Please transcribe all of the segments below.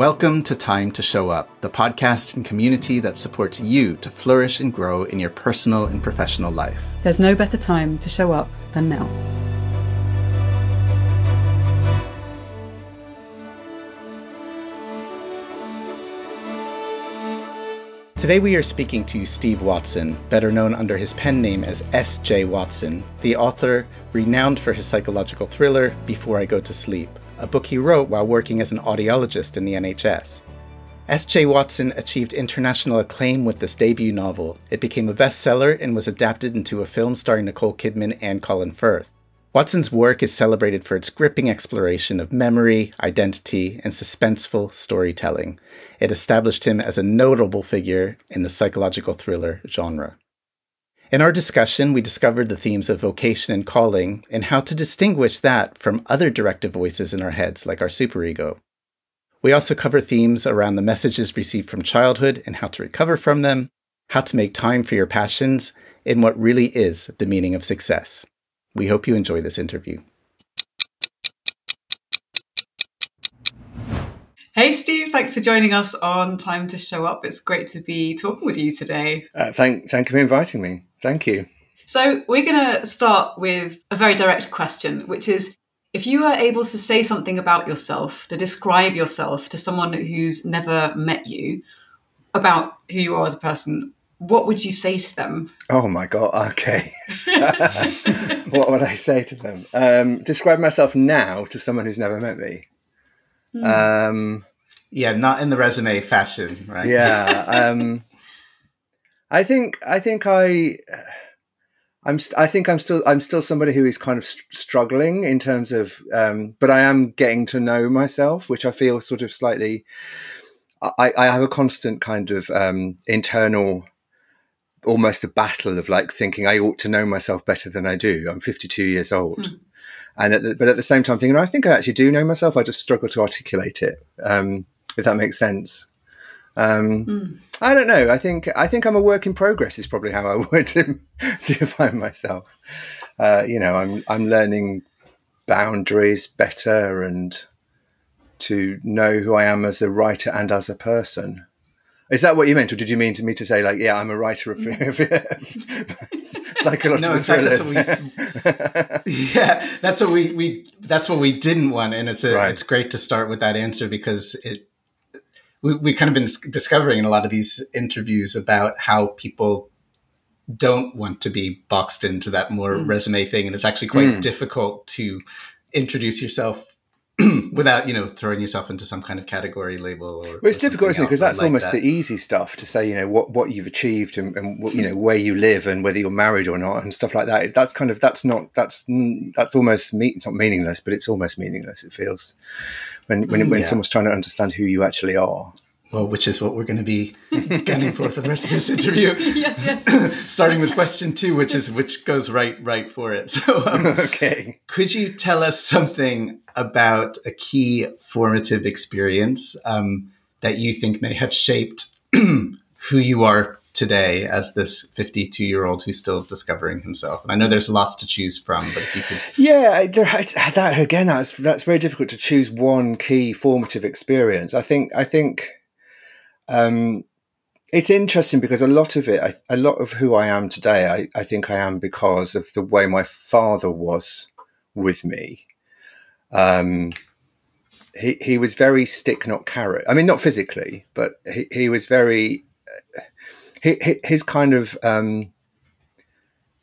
Welcome to Time to Show Up, the podcast and community that supports you to flourish and grow in your personal and professional life. There's no better time to show up than now. Today we are speaking to Steve Watson, better known under his pen name as S.J. Watson, the author renowned for his psychological thriller Before I Go to Sleep, a book he wrote while working as an audiologist in the NHS. S.J. Watson achieved international acclaim with this debut novel. It became a bestseller and was adapted into a film starring Nicole Kidman and Colin Firth. Watson's work is celebrated for its gripping exploration of memory, identity, and suspenseful storytelling. It established him as a notable figure in the psychological thriller genre. In our discussion, we discovered the themes of vocation and calling and how to distinguish that from other directive voices in our heads, like our superego. We also cover themes around the messages received from childhood and how to recover from them, how to make time for your passions, and what really is the meaning of success. We hope you enjoy this interview. Hey, Steve, thanks for joining us on Time to Show Up. It's great to be talking with you today. Uh, thank, thank you for inviting me. Thank you. So, we're going to start with a very direct question, which is if you are able to say something about yourself, to describe yourself to someone who's never met you about who you are as a person, what would you say to them? Oh my God. Okay. what would I say to them? Um, describe myself now to someone who's never met me. Mm. Um, yeah, not in the resume fashion, right? Yeah. Um, I think, I think I, I'm, I think I'm still, I'm still somebody who is kind of st- struggling in terms of, um, but I am getting to know myself, which I feel sort of slightly, I, I have a constant kind of um, internal almost a battle of like thinking I ought to know myself better than I do. I'm 52 years old. Hmm. And at the, but at the same time thinking, I think I actually do know myself. I just struggle to articulate it. Um, if that makes sense. Um, mm. I don't know. I think I think I'm a work in progress. Is probably how I would define myself. Uh, you know, I'm I'm learning boundaries better and to know who I am as a writer and as a person. Is that what you meant, or did you mean to me to say like, yeah, I'm a writer of, psychological no, thrillers? That's we, yeah, that's what we, we that's what we didn't want, and it's a, right. it's great to start with that answer because it we we kind of been discovering in a lot of these interviews about how people don't want to be boxed into that more mm. resume thing, and it's actually quite mm. difficult to introduce yourself without you know throwing yourself into some kind of category label or well, it's or difficult isn't it because that's like almost that. the easy stuff to say you know what what you've achieved and, and what, you know where you live and whether you're married or not and stuff like that is that's kind of that's not that's that's almost me it's not meaningless but it's almost meaningless it feels when when, when yeah. someone's trying to understand who you actually are well, which is what we're going to be gunning for for the rest of this interview. yes, yes. Starting with question two, which is which goes right right for it. So, um, okay, could you tell us something about a key formative experience um, that you think may have shaped who you are today as this 52 year old who's still discovering himself and i know there's lots to choose from but if you could yeah that again that's that's very difficult to choose one key formative experience i think i think um, it's interesting because a lot of it, I, a lot of who I am today, I, I, think I am because of the way my father was with me. Um, he he was very stick, not carrot. I mean, not physically, but he, he was very. His kind of um,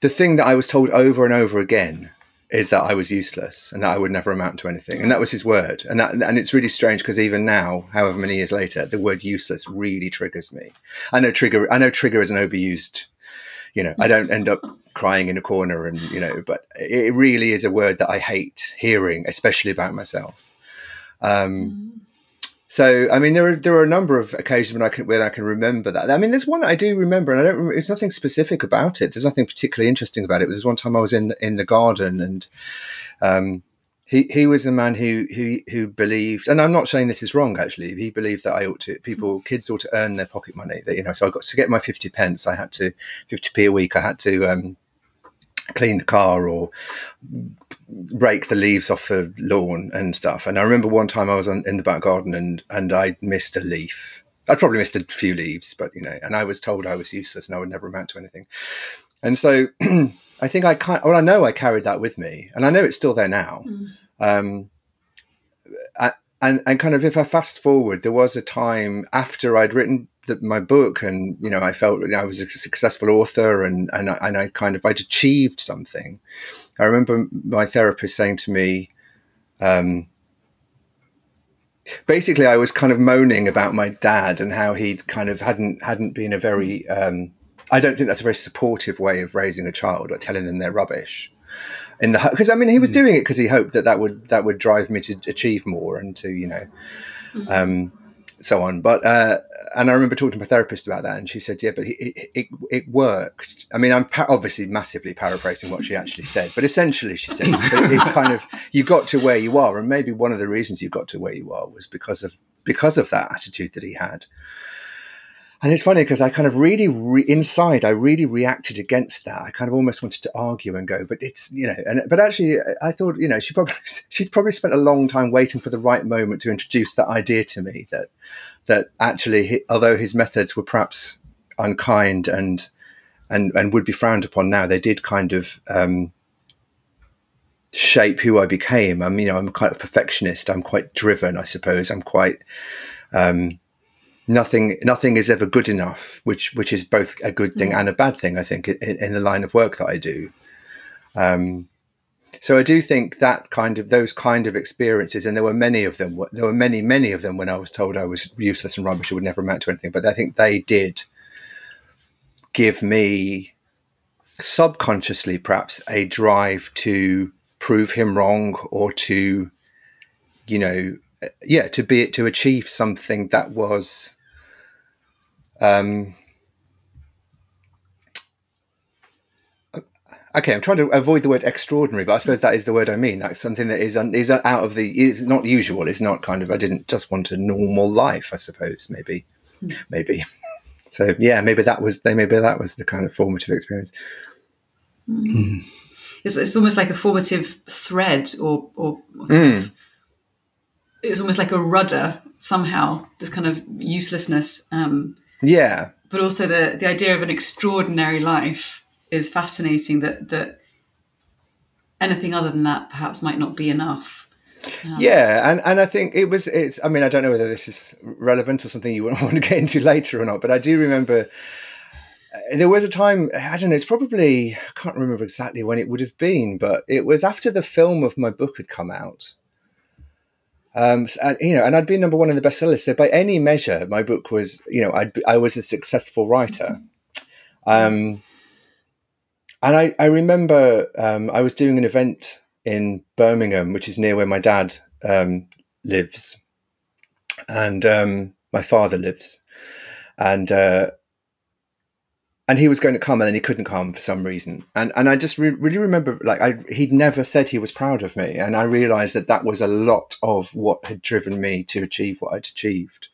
the thing that I was told over and over again is that I was useless and that I would never amount to anything. And that was his word. And that, and it's really strange because even now, however many years later, the word useless really triggers me. I know trigger, I know trigger is an overused, you know, I don't end up crying in a corner and, you know, but it really is a word that I hate hearing, especially about myself. Um, mm. So, I mean, there are there are a number of occasions when I can when I can remember that. I mean, there's one I do remember, and I don't. It's nothing specific about it. There's nothing particularly interesting about it. There's one time I was in in the garden, and um, he he was the man who who who believed, and I'm not saying this is wrong. Actually, he believed that I ought to people kids ought to earn their pocket money. That you know, so I got to get my fifty pence. I had to fifty p a week. I had to um, clean the car or rake the leaves off the lawn and stuff. And I remember one time I was on, in the back garden and and I missed a leaf. I'd probably missed a few leaves, but you know, and I was told I was useless and I would never amount to anything. And so I think I kind well, I know I carried that with me, and I know it's still there now. Mm. Um, I, and and kind of if I fast forward, there was a time after I'd written the, my book, and you know, I felt I was a successful author, and and I, and I kind of I'd achieved something. I remember my therapist saying to me, um, basically, I was kind of moaning about my dad and how he'd kind of hadn't hadn't been a very. Um, I don't think that's a very supportive way of raising a child or telling them they're rubbish in the because I mean he was mm. doing it because he hoped that that would that would drive me to achieve more and to you know mm. um, so on. But uh, and I remember talking to my therapist about that, and she said, "Yeah, but it it, it worked." I mean, I'm obviously massively paraphrasing what she actually said, but essentially she said it, it kind of you got to where you are, and maybe one of the reasons you got to where you are was because of because of that attitude that he had. And it's funny because I kind of really, re- inside, I really reacted against that. I kind of almost wanted to argue and go, but it's, you know, and, but actually, I thought, you know, she probably, she'd probably spent a long time waiting for the right moment to introduce that idea to me that, that actually, he, although his methods were perhaps unkind and, and, and would be frowned upon now, they did kind of, um, shape who I became. I'm, you know, I'm quite a perfectionist. I'm quite driven, I suppose. I'm quite, um, nothing nothing is ever good enough, which which is both a good thing mm. and a bad thing. I think in, in, the line of work that I do. Um, so I do think that kind of those kind of experiences, and there were many of them. There were many, many of them when I was told I was useless and rubbish, I would never amount to anything. But I think they did give me subconsciously, perhaps, a drive to prove him wrong or to, you know, yeah, to be it to achieve something that was um, okay, I'm trying to avoid the word extraordinary, but I suppose that is the word I mean. That's something that is un, is out of the is not usual. It's not kind of. I didn't just want a normal life. I suppose maybe, mm. maybe. So yeah, maybe that was they. Maybe that was the kind of formative experience. Mm. It's, it's almost like a formative thread, or or mm. it's almost like a rudder somehow. This kind of uselessness. Um, yeah. But also the the idea of an extraordinary life is fascinating. That that anything other than that perhaps might not be enough. Um, yeah, and, and I think it was. It's. I mean, I don't know whether this is relevant or something you want to get into later or not, but I do remember uh, there was a time i don't know it's probably i can't remember exactly when it would have been but it was after the film of my book had come out um, and, you know, and I'd been number one in the bestseller. So by any measure, my book was, you know, I'd, I was a successful writer. Um, and I, I remember um, I was doing an event in Birmingham, which is near where my dad um, lives, and um, my father lives, and uh, and he was going to come and then he couldn't come for some reason and and i just re- really remember like I, he'd never said he was proud of me and i realized that that was a lot of what had driven me to achieve what i'd achieved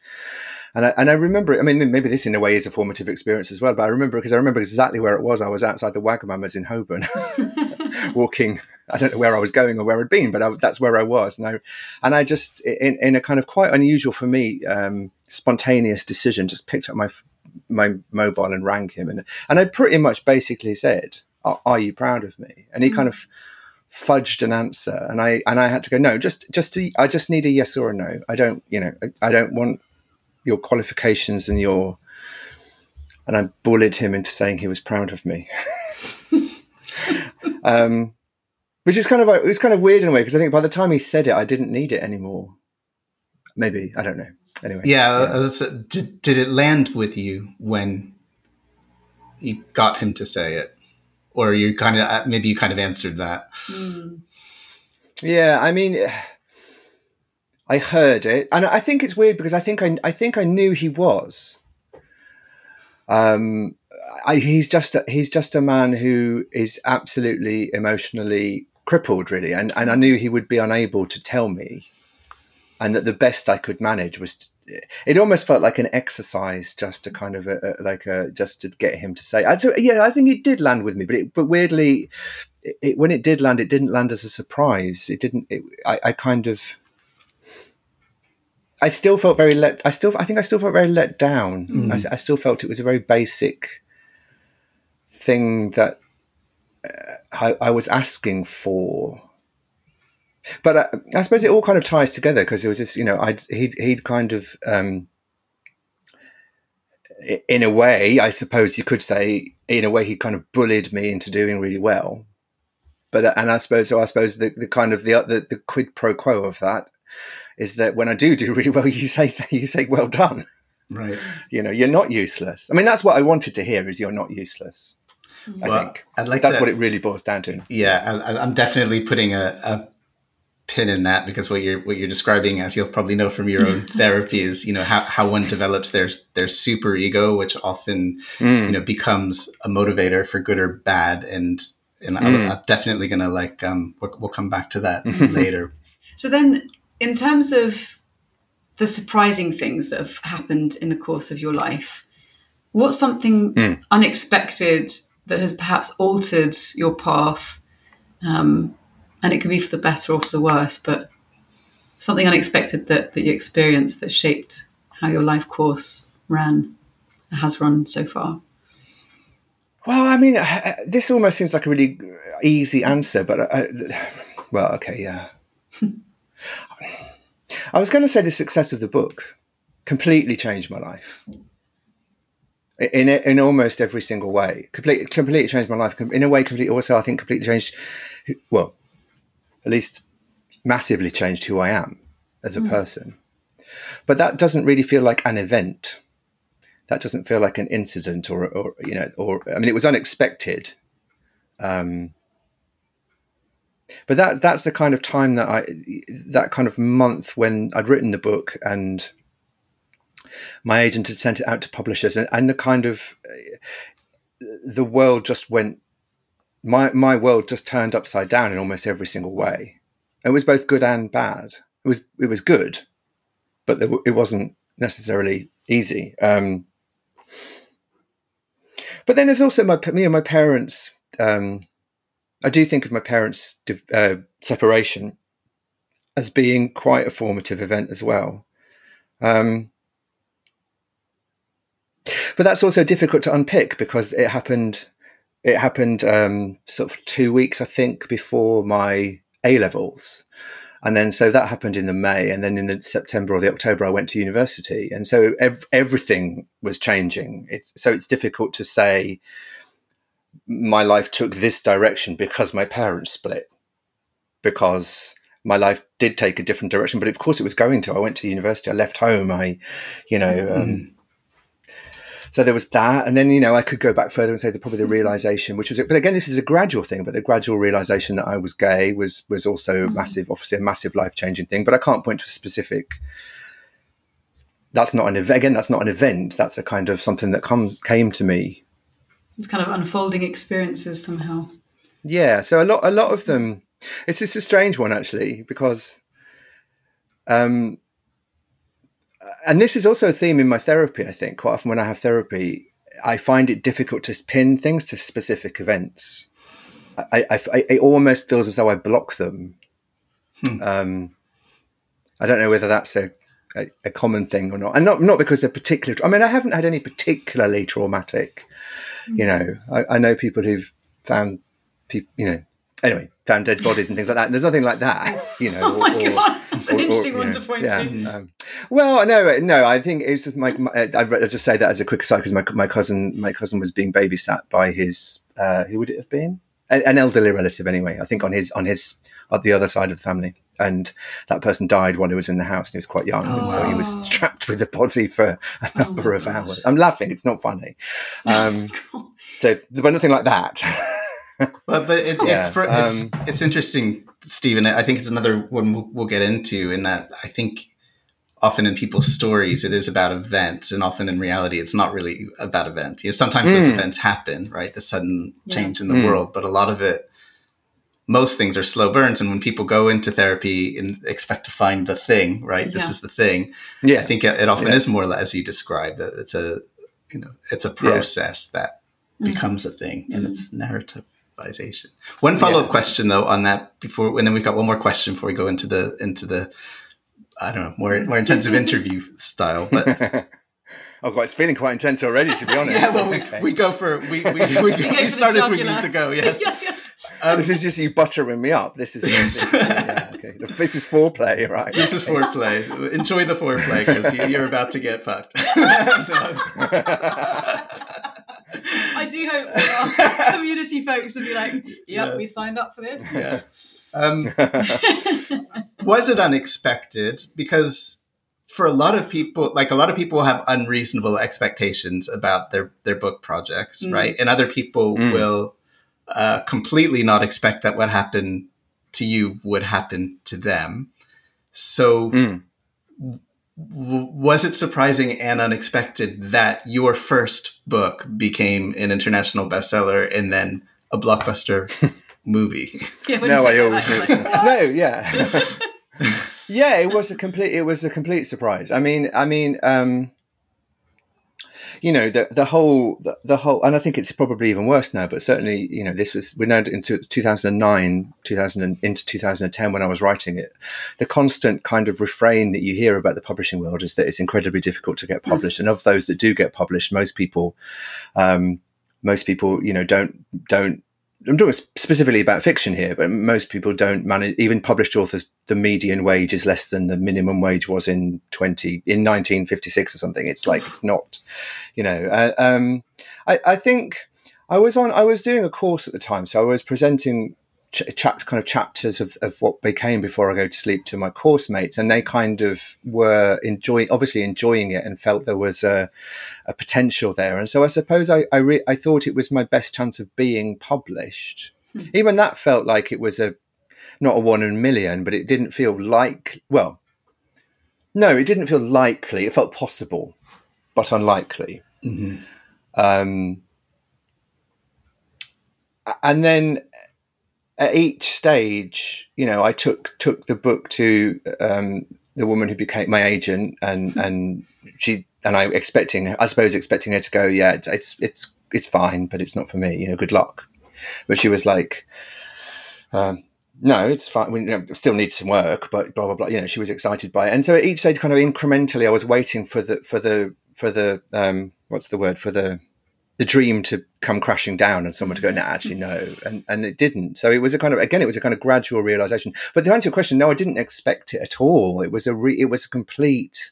and I, and I remember, I mean, maybe this in a way is a formative experience as well, but I remember because I remember exactly where it was. I was outside the Wagamama's in Holborn, walking. I don't know where I was going or where I'd been, but I, that's where I was. And I, and I just, in, in a kind of quite unusual for me, um, spontaneous decision, just picked up my my mobile and rang him, and and I pretty much basically said, "Are, are you proud of me?" And he mm. kind of fudged an answer, and I and I had to go, "No, just just to, I just need a yes or a no. I don't, you know, I, I don't want your qualifications and your." And I bullied him into saying he was proud of me. um, which is kind of it was kind of weird in a way because I think by the time he said it, I didn't need it anymore. Maybe I don't know anyway. Yeah, yeah. did, did it land with you when you got him to say it, or you kind of maybe you kind of answered that? Mm. Yeah, I mean, I heard it, and I think it's weird because I think I I think I knew he was. Um, I, he's just a, he's just a man who is absolutely emotionally crippled, really, and and I knew he would be unable to tell me and that the best I could manage was. To, it almost felt like an exercise, just to kind of a, uh, a, uh, like a just to get him to say. So, yeah, I think it did land with me, but it, but weirdly, it, it, when it did land, it didn't land as a surprise. It didn't. It, I, I kind of. I still felt very let. I still. I think I still felt very let down. Mm. I, I, still felt it was a very basic thing that uh, I, I, was asking for. But I, I, suppose it all kind of ties together because there was this. You know, I'd he'd he'd kind of. Um, in a way, I suppose you could say, in a way, he kind of bullied me into doing really well. But and I suppose so. I suppose the, the kind of the, the the quid pro quo of that is that when I do do really well, you say you say well done. Right. You know, you're not useless. I mean, that's what I wanted to hear: is you're not useless. I well, think I'd like that's to, what it really boils down to. Yeah, I, am definitely putting a, a pin in that because what you're what you're describing, as you'll probably know from your own therapy, is you know how, how one develops their their super ego, which often mm. you know becomes a motivator for good or bad, and and mm. I'm, I'm, definitely gonna like um we'll, we'll come back to that later. So then, in terms of the surprising things that have happened in the course of your life, what's something mm. unexpected that has perhaps altered your path? Um, and it could be for the better or for the worse, but something unexpected that, that you experienced that shaped how your life course ran, has run so far. Well, I mean, uh, uh, this almost seems like a really easy answer, but I, well, okay, yeah. I was going to say the success of the book completely changed my life in in almost every single way. Completely, completely changed my life. In a way, completely. Also, I think completely changed. Well, at least massively changed who I am as a mm. person. But that doesn't really feel like an event. That doesn't feel like an incident or, or you know, or I mean, it was unexpected. Um, but that that's the kind of time that I, that kind of month when I'd written the book and my agent had sent it out to publishers, and, and the kind of the world just went my my world just turned upside down in almost every single way. It was both good and bad. It was it was good, but it wasn't necessarily easy. Um, but then there's also my me and my parents. Um, I do think of my parents' uh, separation as being quite a formative event as well. Um, but that's also difficult to unpick because it happened it happened um, sort of two weeks, I think, before my A levels. And then, so that happened in the May, and then in the September or the October, I went to university, and so ev- everything was changing. It's so it's difficult to say my life took this direction because my parents split, because my life did take a different direction. But of course, it was going to. I went to university. I left home. I, you know, mm-hmm. um, so there was that, and then you know I could go back further and say the, probably the realization, which was, it. but again, this is a gradual thing. But the gradual realization that I was gay was was also mm-hmm. massive, obviously a massive life changing thing. But I can't point to a specific. That's not an event. Again, that's not an event. That's a kind of something that comes came to me. It's kind of unfolding experiences somehow. Yeah. So a lot, a lot of them. It's just a strange one actually because um, and this is also a theme in my therapy. I think quite often when I have therapy, I find it difficult to pin things to specific events. I, I, I it almost feels as though I block them. Hmm. Um, I don't know whether that's a, a, a, common thing or not, and not not because they're particular. I mean, I haven't had any particularly traumatic. Hmm. You know, I, I know people who've found people. You know, anyway, found dead bodies and things like that. And there's nothing like that. You know, oh or, that's an interesting or, one know, to point yeah, to. Um, well, no, no. I think it's just my. my I just say that as a quick aside because my my cousin my cousin was being babysat by his uh, who would it have been an elderly relative anyway. I think on his on his on the other side of the family, and that person died while he was in the house and he was quite young, oh. and so he was oh. trapped with the body for a oh number oh of gosh. hours. I'm laughing; it's not funny. Um, so, but nothing like that. well, but it, yeah. it's, it's, um, it's interesting, Stephen. I think it's another one we'll, we'll get into in that I think often in people's stories it is about events and often in reality it's not really about events you know sometimes mm. those events happen right the sudden yeah. change in the mm. world but a lot of it most things are slow burns and when people go into therapy and expect to find the thing right yeah. this is the thing yeah i think it, it often yeah. is more as you described that it's a you know it's a process that mm. becomes a thing and mm. it's narrative improvisation. One follow up Yeah. question though on that before, and then we've got one more question before we go into the into the I don't know more more intensive interview style. But oh god, it's feeling quite intense already. To be honest, yeah, well, we, we go for we we, we, We we start as we need to go. Yes. yes, yes. Um, this is just you buttering me up. This is this, yeah, okay. This is foreplay, right? This is foreplay. Enjoy the foreplay because you're about to get fucked. I do hope that our community folks will be like, yep, we signed up for this. Yeah. Um, was it unexpected? Because for a lot of people, like a lot of people have unreasonable expectations about their their book projects, Mm. right? And other people Mm. will uh, completely not expect that what happened to you would happen to them. So, Mm. W- was it surprising and unexpected that your first book became an international bestseller and then a blockbuster movie? Yeah, No, I always knew. like, no, yeah, yeah. It was a complete. It was a complete surprise. I mean, I mean, um, you know, the the whole the, the whole, and I think it's probably even worse now. But certainly, you know, this was we're now into 2009, 2000 and, into 2010 when I was writing it. The constant kind of refrain that you hear about the publishing world is that it's incredibly difficult to get published, and of those that do get published, most people, um, most people, you know, don't don't I'm talking specifically about fiction here, but most people don't manage. Even published authors, the median wage is less than the minimum wage was in twenty in 1956 or something. It's like it's not, you know. Uh, um, I, I think I was on. I was doing a course at the time, so I was presenting ch- chap kind of chapters of, of what became before I go to sleep to my course mates, and they kind of were enjoying, obviously enjoying it, and felt there was a, a potential there. And so I suppose I I, re- I thought it was my best chance of being published. Even that felt like it was a not a one in a million, but it didn't feel like well. No, it didn't feel likely. It felt possible, but unlikely. Mhm. Um, and then at each stage, you know, I took took the book to um, the woman who became my agent, and and she and I expecting, I suppose, expecting her to go, yeah, it's it's it's, it's fine, but it's not for me. You know, good luck. But she was like, um, no, it's fine. We you know, still need some work, but blah blah blah. You know, she was excited by it, and so at each stage, kind of incrementally, I was waiting for the for the for the um, what's the word for the the dream to come crashing down and someone to go, no, actually, no. Mm-hmm. And, and it didn't. So it was a kind of, again, it was a kind of gradual realization. But to answer your question, no, I didn't expect it at all. It was a, re, it was a complete,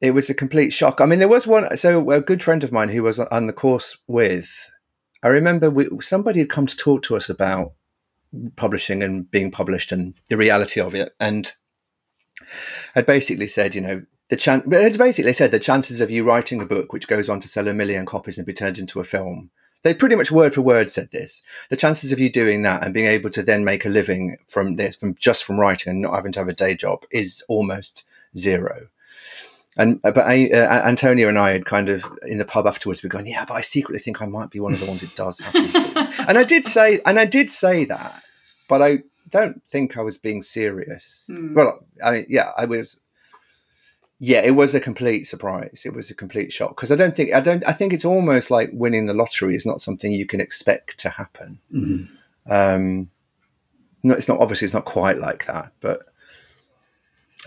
it was a complete shock. I mean, there was one, so a good friend of mine who was on the course with, I remember we, somebody had come to talk to us about publishing and being published and the reality of it. And had basically said, you know, the chance it basically said the chances of you writing a book which goes on to sell a million copies and be turned into a film. They pretty much word for word said this. The chances of you doing that and being able to then make a living from this from just from writing and not having to have a day job is almost zero. And but I, uh, Antonia and I had kind of in the pub afterwards we going yeah but I secretly think I might be one of the ones it does happen and I did say and I did say that but I don't think I was being serious. Hmm. well I mean yeah I was yeah, it was a complete surprise. It was a complete shock because I don't think I don't. I think it's almost like winning the lottery is not something you can expect to happen. Mhm. Um, no, it's not obviously it's not quite like that, but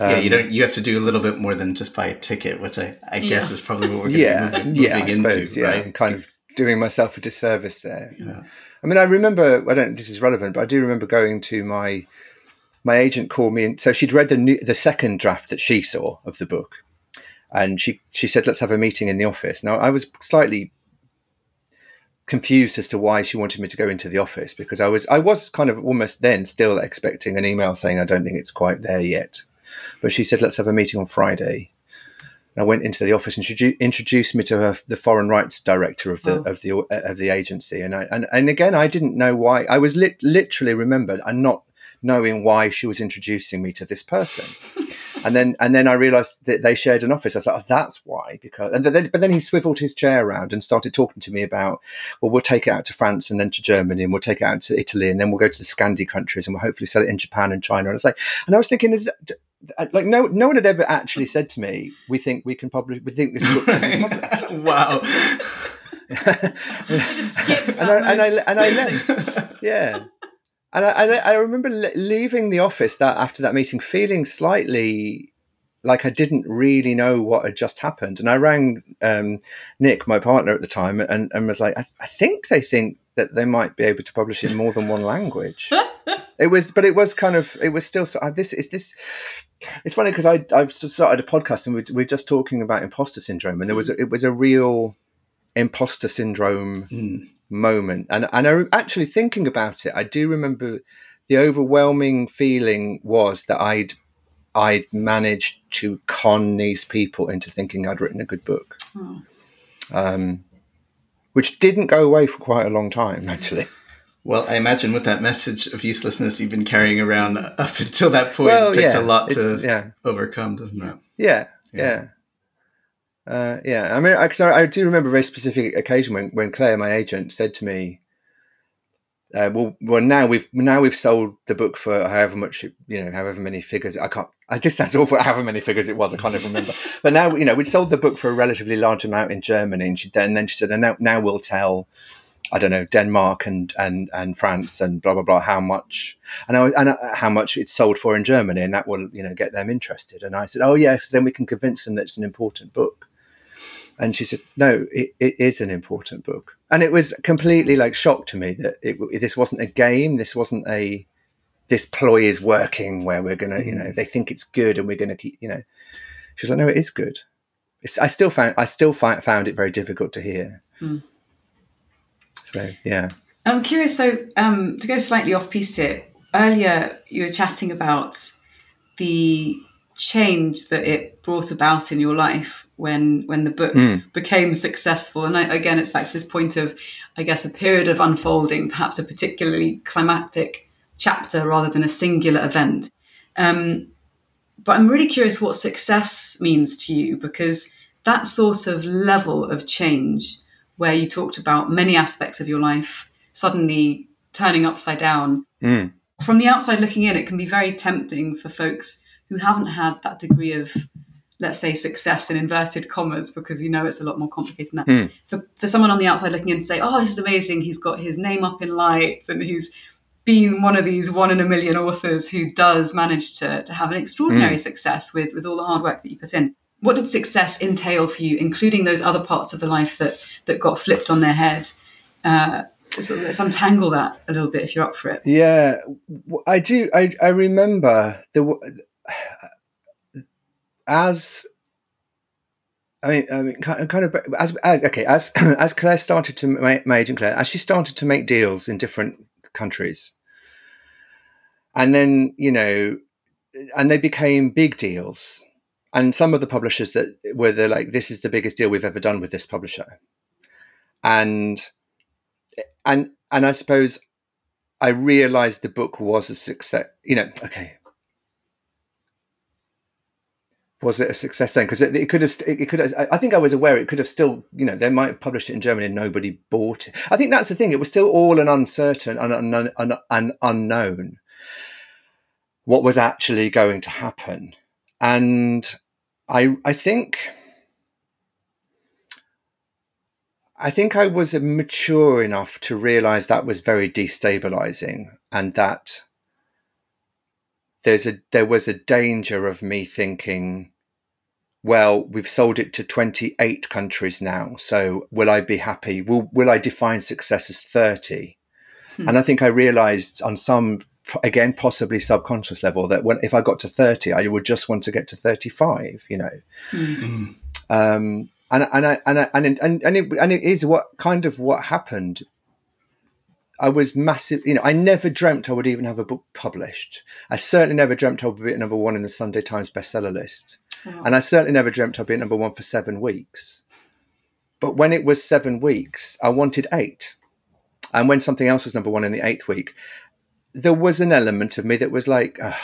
yeah, you um, don't. You have to do a little bit more than just buy a ticket, which I, I Yeah. guess is probably what we're going Yeah, to be moving, yeah, I moving suppose. into, yeah, right? I'm kind of doing myself a disservice there. Yeah. I mean, I remember. I don't know if this is relevant, but I do remember going to my my agent called me, and so she'd read the new, the second draft that she saw of the book, and she she said, "Let's have a meeting in the office." Now, I was slightly confused as to why she wanted me to go into the office because I was I was kind of almost then still expecting an email saying I don't think it's quite there yet, but she said, "Let's have a meeting on Friday." I went into the office and she introduced me to her, the foreign rights director of the Oh. of the of the agency. And I and, and again, I didn't know why. I was lit, literally remembered and not knowing why she was introducing me to this person. and then and then I realised that they shared an office. I was like, oh, that's why. Because and then, but then he swiveled his chair around and started talking to me about, well, we'll take it out to France and then to Germany and we'll take it out to Italy and then we'll go to the Scandi countries and we'll hopefully sell it in Japan and China. And it's like, and I was thinking, is that, uh, like no no one had ever actually said to me, we think we can publish, we think this book can be published. wow. just skips and I, and I, most and I left. Yeah. And I, I, I remember leaving the office that after that meeting, feeling slightly like I didn't really know what had just happened. And I rang um, Nick, my partner at the time, and, and was like, I, I think they think that they might be able to publish in more than one language. it was, but it was kind of, it was still. So, uh, this is this. It's funny because I I've started a podcast and we we're just talking about imposter syndrome, and there was a, it was a real imposter syndrome Mm. Moment. And and I re- actually thinking about it, I do remember the overwhelming feeling was that I'd I'd managed to con these people into thinking I'd written a good book, Oh. um, which didn't go away for quite a long time actually. Well, I imagine with that message of uselessness you've been carrying around up until that point, well, it takes yeah, a lot to yeah, overcome, doesn't it? yeah, Yeah. yeah. Uh, yeah, I mean, I, 'cause I, I do remember a very specific occasion when, when Claire, my agent, said to me, uh, "Well, well, now we've now we've sold the book for however much, you know, however many figures. I can't. I guess that's awful. However many figures it was, I can't even remember. But now, you know, we'd sold the book for a relatively large amount in Germany, and she then then she said, and now now we'll tell." I don't know Denmark and and and France and blah blah blah how much and I, and uh, how much it's sold for in Germany and that will you know get them interested and I said oh yes then we can convince them that it's an important book and she said no it, it is an important book. And it was completely like shock to me that it, this wasn't a game. This wasn't a this ploy is working where we're gonna you know they think it's good and we're gonna keep you know. She was like no it is good. It's, I still found I still find, found it very difficult to hear. Mm. so yeah. I'm curious, so um, to go slightly off piece here, earlier you were chatting about the change that it brought about in your life when when the book became successful. And I, again, it's back to this point of, I guess, a period of unfolding, perhaps a particularly climactic chapter rather than a singular event. Um, but I'm really curious what success means to you because that sort of level of change, where you talked about many aspects of your life suddenly turning upside down, Mm. from the outside looking in, it can be very tempting for folks who haven't had that degree of, let's say, success in inverted commas, because we know it's a lot more complicated than that. Mm. For, for someone on the outside looking in to say, oh, this is amazing, he's got his name up in lights and he's been one of these one in a million authors who does manage to, to have an extraordinary success with, with all the hard work that you put in. What did success entail for you, including those other parts of the life that, that got flipped on their head? Uh, so let's untangle that a little bit if you're up for it. Yeah, I do. I I remember the as I mean, I mean, kind of as as okay as as Claire started to make my agent Claire as she started to make deals in different countries, and then you know, and they became big deals, and some of the publishers that were the like this is the biggest deal we've ever done with this publisher, and and and I suppose I realized the book was a success. You know, okay. Was it a success then? Because it, it could have, it could. Have, I think I was aware it could have still, you know, they might have published it in Germany and nobody bought it. I think that's the thing. It was still all an uncertain and an, an, an unknown what was actually going to happen, and I, I think, I think I was mature enough to realize that was very destabilizing and that there's a there was a danger of me thinking well we've sold it to 28 countries now so will i be happy will will i define success as 30 Hmm. and i think i realized on some again possibly subconscious level that when if i got to 30 i would just want to get to 35 you know Mm. um, and and I, and I, and and and it, and it is what kind of what happened. I was massive, you know. I never dreamt I would even have a book published. I certainly never dreamt I would be at number one in the Sunday Times bestseller list, Wow. and I certainly never dreamt I'd be at number one for seven weeks. But when it was seven weeks, I wanted eight, and when something else was number one in the eighth week, there was an element of me that was like, "Ugh,"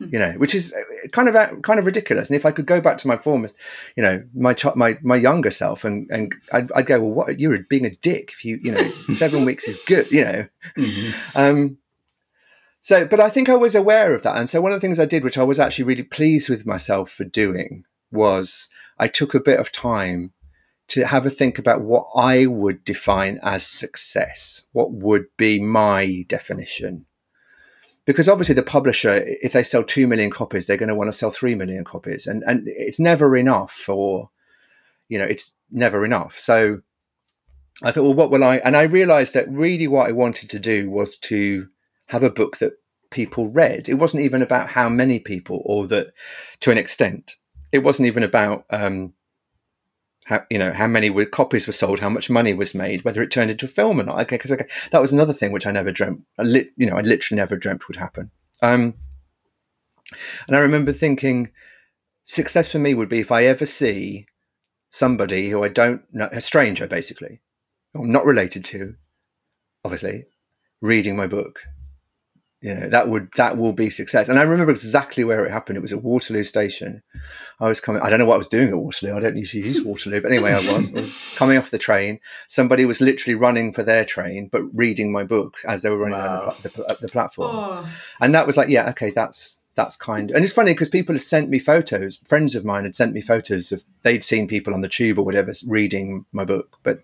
you know, which is uh, kind of out- kind of ridiculous. And if I could go back to my former, you know, my ch- my my younger self, and and I'd, I'd go, well, what you're being a dick if you you know seven weeks is good, you know. Mhm. Um, so, but I think I was aware of that, and so one of the things I did, which I was actually really pleased with myself for doing, was I took a bit of time to have a think about what I would define as success. What would be my definition? Because obviously, the publisher, if they sell two million copies, they're going to want to sell three million copies, and and it's never enough for, you know, it's never enough. So, I thought, well, what will I? And I realised that really, what I wanted to do was to have a book that people read. It wasn't even about how many people, or that, to an extent, it wasn't even about um, how you know how many were, copies were sold, how much money was made, whether it turned into a film or not. Okay, because okay, that was another thing which I never dreamt. I li- you know, I literally never dreamt would happen. Um, and I remember thinking, success for me would be if I ever see somebody who I don't know, a stranger basically, I'm not related to, obviously, reading my book you know that would that will be success. And i remember exactly where it happened. It was at waterloo station. I was coming i don't know what i was doing at waterloo. I don't usually use waterloo but anyway i was i was coming off the train. Somebody was literally running for their train but reading my book as they were running wow. the, the, uh, the, platform. Oh. and that was like yeah okay that's that's kind. Of, and it's funny because people had sent me photos friends of mine had sent me photos of they'd seen people on the tube or whatever reading my book. But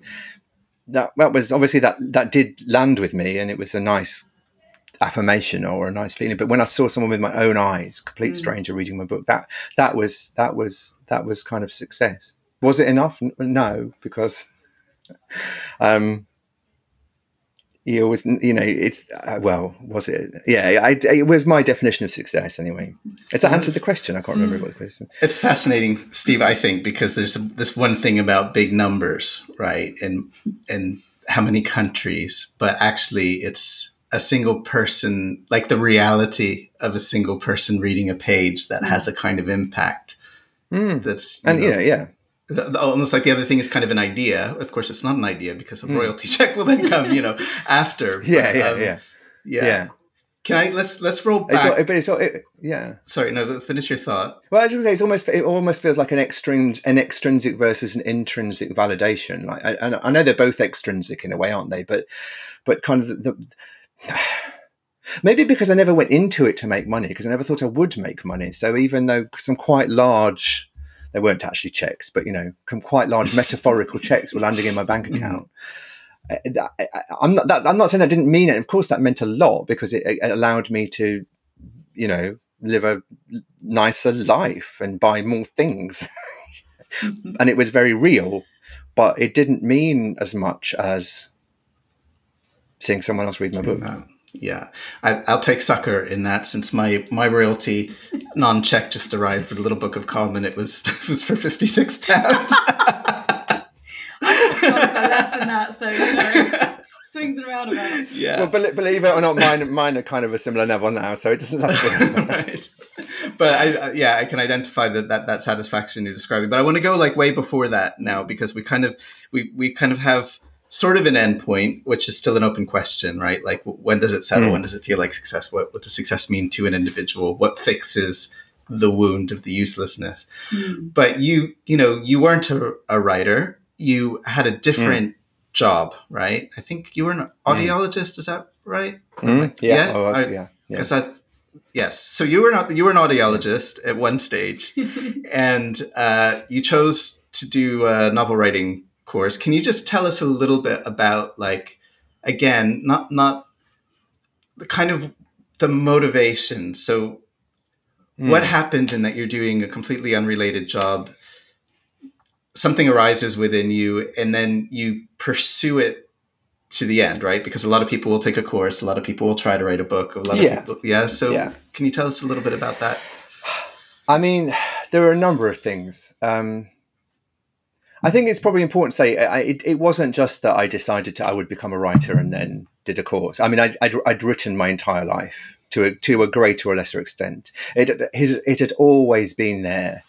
that that was obviously that that did land with me and it was a nice affirmation or a nice feeling. But when I saw someone with my own eyes, complete mm. stranger reading my book, that that was that was that was kind of success. Was it enough? No, because um, you always, you know, it's uh, well, was it? Yeah, I, it was my definition of success anyway. Has that answered the question? I can't remember mm. what the question. It's fascinating, Steve. I think because there's this one thing about big numbers, right, and and how many countries, but actually, it's a single person, like the reality of a single person reading a page that mm. has a kind of impact. Mm. That's you and know, you know, yeah, the, almost like the other thing is kind of an idea. Of course, it's not an idea because a mm. royalty check will then come, you know, after. yeah, but, yeah, um, yeah, yeah, yeah. Can I let's let's roll back? It's all, but it's all, it, yeah. Sorry, no. Finish your thought. Well, I was say it's almost it almost feels like an extrinsic an extrinsic versus an intrinsic validation. Like I, I know they're both extrinsic in a way, aren't they? But but kind of the maybe because I never went into it to make money because I never thought I would make money. So even though some quite large, they weren't actually checks, but you know, some quite large metaphorical checks were landing in my bank mm-hmm. account. I'm not. That, I'm not saying that didn't mean it. Of course, that meant a lot because it, it allowed me to, you know, live a nicer life and buy more things, mm-hmm. and it was very real. But it didn't mean as much as seeing someone else read my book. Yeah, I, will take succour in that since my my royalty non-check just arrived for the Little Book of Common. It was it was for fifty six pounds. I thought for less than that, so you know, swings and roundabouts. Yeah. Well, believe it or not, mine mine are kind of a similar level now, so it doesn't last. right. But I, yeah, I can identify that, that that satisfaction you're describing. But I want to go like way before that now because we kind of we we kind of have sort of an endpoint, which is still an open question, right? Like, when does it settle? Mm. When does it feel like success? What, what does success mean to an individual? What fixes the wound of the uselessness? Mm. But you, you know, you weren't a, a writer. You had a different mm. job, right? I think you were an hmm. audiologist. Is that right? Hmm. Yeah. Yeah. Oh, I, yeah. Because I, yes. So you were not you were an audiologist at one stage, and uh, you chose to do uh, novel writing course. Can you just tell us a little bit about like again, not not the kind of the motivation. So mm. what happens in that you're doing a completely unrelated job? Something arises within you and then you pursue it to the end, right? Because a lot of people will take a course, a lot of people will try to write a book, a lot yeah. of people yeah. So yeah. can you tell us a little bit about that? I mean, there are a number of things. Um, I think it's probably important to say I, it, it, wasn't just that I decided to, I would become a writer and then did a course. I mean, I'd, I'd, I'd written my entire life to a, to a greater or lesser extent. It, it, it had always been there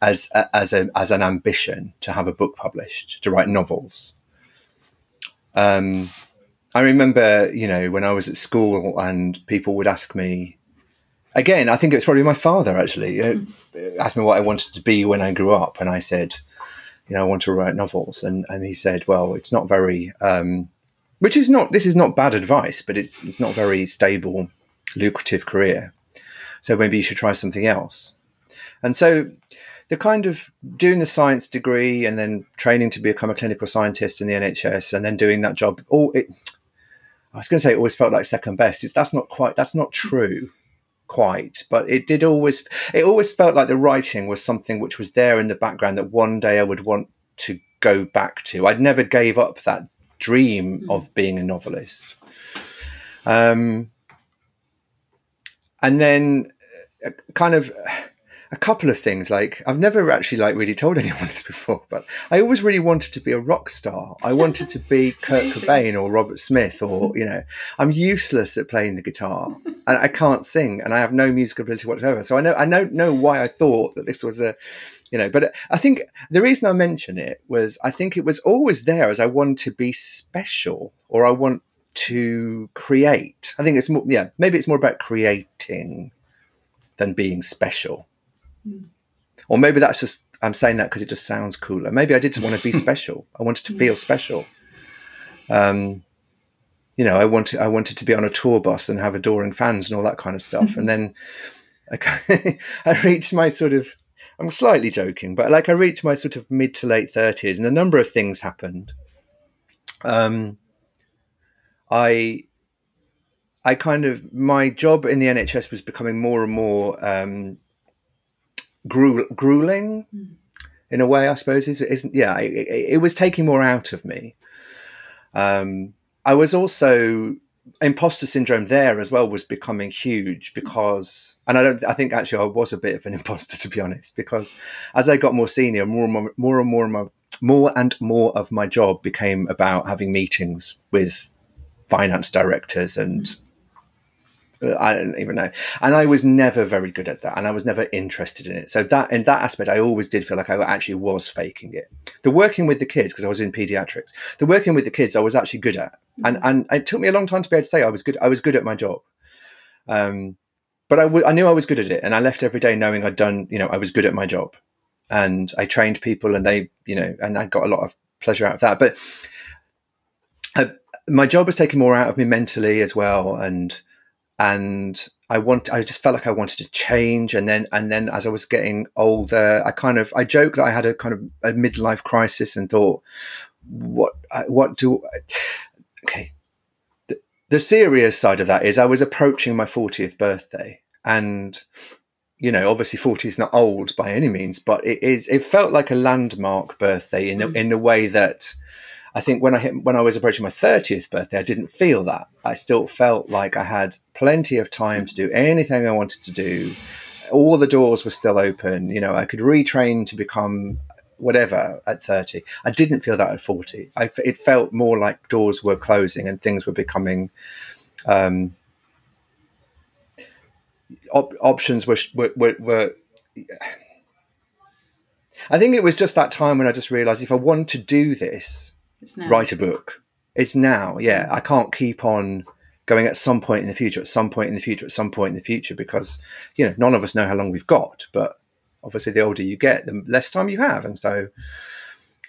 as as a as an ambition to have a book published, to write novels. Um, I remember, you know, when I was at school and people would ask me. Again, I think it's probably my father actually uh, asked me what I wanted to be when I grew up, and I said, you know, I want to write novels. And, and he said, well, it's not very, um, which is not, this is not bad advice, but it's, it's not very stable, lucrative career. So maybe you should try something else. And so the kind of doing the science degree and then training to become a clinical scientist in the NHS and then doing that job. All it, I was going to say it always felt like second best. It's that's not quite that's not true quite but it did always it always felt like the writing was something which was there in the background that one day i would want to go back to i'd never gave up that dream mm. of being a novelist um, and then uh, kind of a couple of things like i've never actually like really told anyone this before but i always really wanted to be a rock star. I wanted to be kurt cobain or robert smith or you know i'm useless at playing the guitar and i can't sing and i have no musical ability whatsoever. So i know i don't know why i thought that this was a you know but i think the reason i mention it was i think it was always there as i want to be special or i want to create. I think it's more yeah maybe it's more about creating than being special or maybe that's just I'm saying that because it just sounds cooler. Maybe I did just want to be special. I wanted to feel special. Um, you know, I wanted I wanted to be on a tour bus and have adoring fans and all that kind of stuff. and then I, I reached my sort of I'm slightly joking, but like I reached my sort of mid to late thirties, and a number of things happened. Um, I I kind of my job in the NHS was becoming more and more um, grueling mm. in a way, I suppose. Is isn't yeah? It, it, was taking more out of me. Um, I was also imposter syndrome there as well was becoming huge because and I don't I think actually I was a bit of an imposter to be honest because as I got more senior more and more, more and more and more, more and more of my job became about having meetings with finance directors and I don't even know. And I was never very good at that, and I was never interested in it. So that in that aspect, I always did feel like I actually was faking it. The working with the kids, because I was in pediatrics, the working with the kids, I was actually good at, and mm-hmm. and it took me a long time to be able to say I was good. I was good at my job. Um, but I, w- I knew I was good at it, and I left every day knowing I'd done. You know, I was good at my job, and I trained people, and they, you know, and I got a lot of pleasure out of that. But I, uh, my job was taking more out of me mentally as well, and and I want I just felt like I wanted to change and then and then as I was getting older I kind of I joke that I had a kind of a midlife crisis and thought what what do okay the, the serious side of that is I was approaching my 40th birthday and you know obviously 40 is not old by any means but it is it felt like a landmark birthday in a, mm. in a way that I think when I hit, when I was approaching my 30th birthday, I didn't feel that. I still felt like I had plenty of time to do anything I wanted to do. All the doors were still open. You know, I could retrain to become whatever at 30. I didn't feel that at 40. I, it felt more like doors were closing and things were becoming. Um, op- options were, were, were, were I think it was just that time when I just realized if I want to do this, write a book. It's now. Yeah, mm. I can't keep on going at some point in the future, at some point in the future, at some point in the future, because you know none of us know how long we've got. But obviously, the older you get, the less time you have, and so.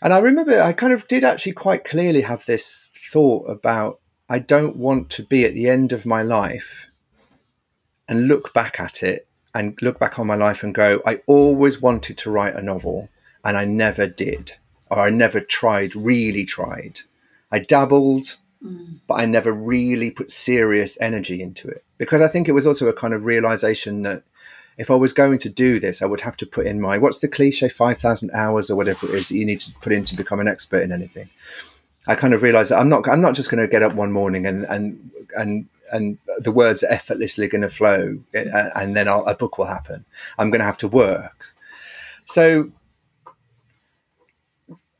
And I remember I kind of did actually quite clearly have this thought about I don't want to be at the end of my life and look back at it and look back on my life and go, I always wanted to write a novel and I never did or I never tried, really tried. I dabbled, mm. but I never really put serious energy into it because I think it was also a kind of realization that if I was going to do this, I would have to put in my what's the cliche five thousand hours or whatever it is that you need to put in to become an expert in anything. I kind of realized that I'm not I'm not just going to get up one morning and and and and the words are effortlessly going to flow eh, and then I'll, a book will happen. I'm going to have to work. So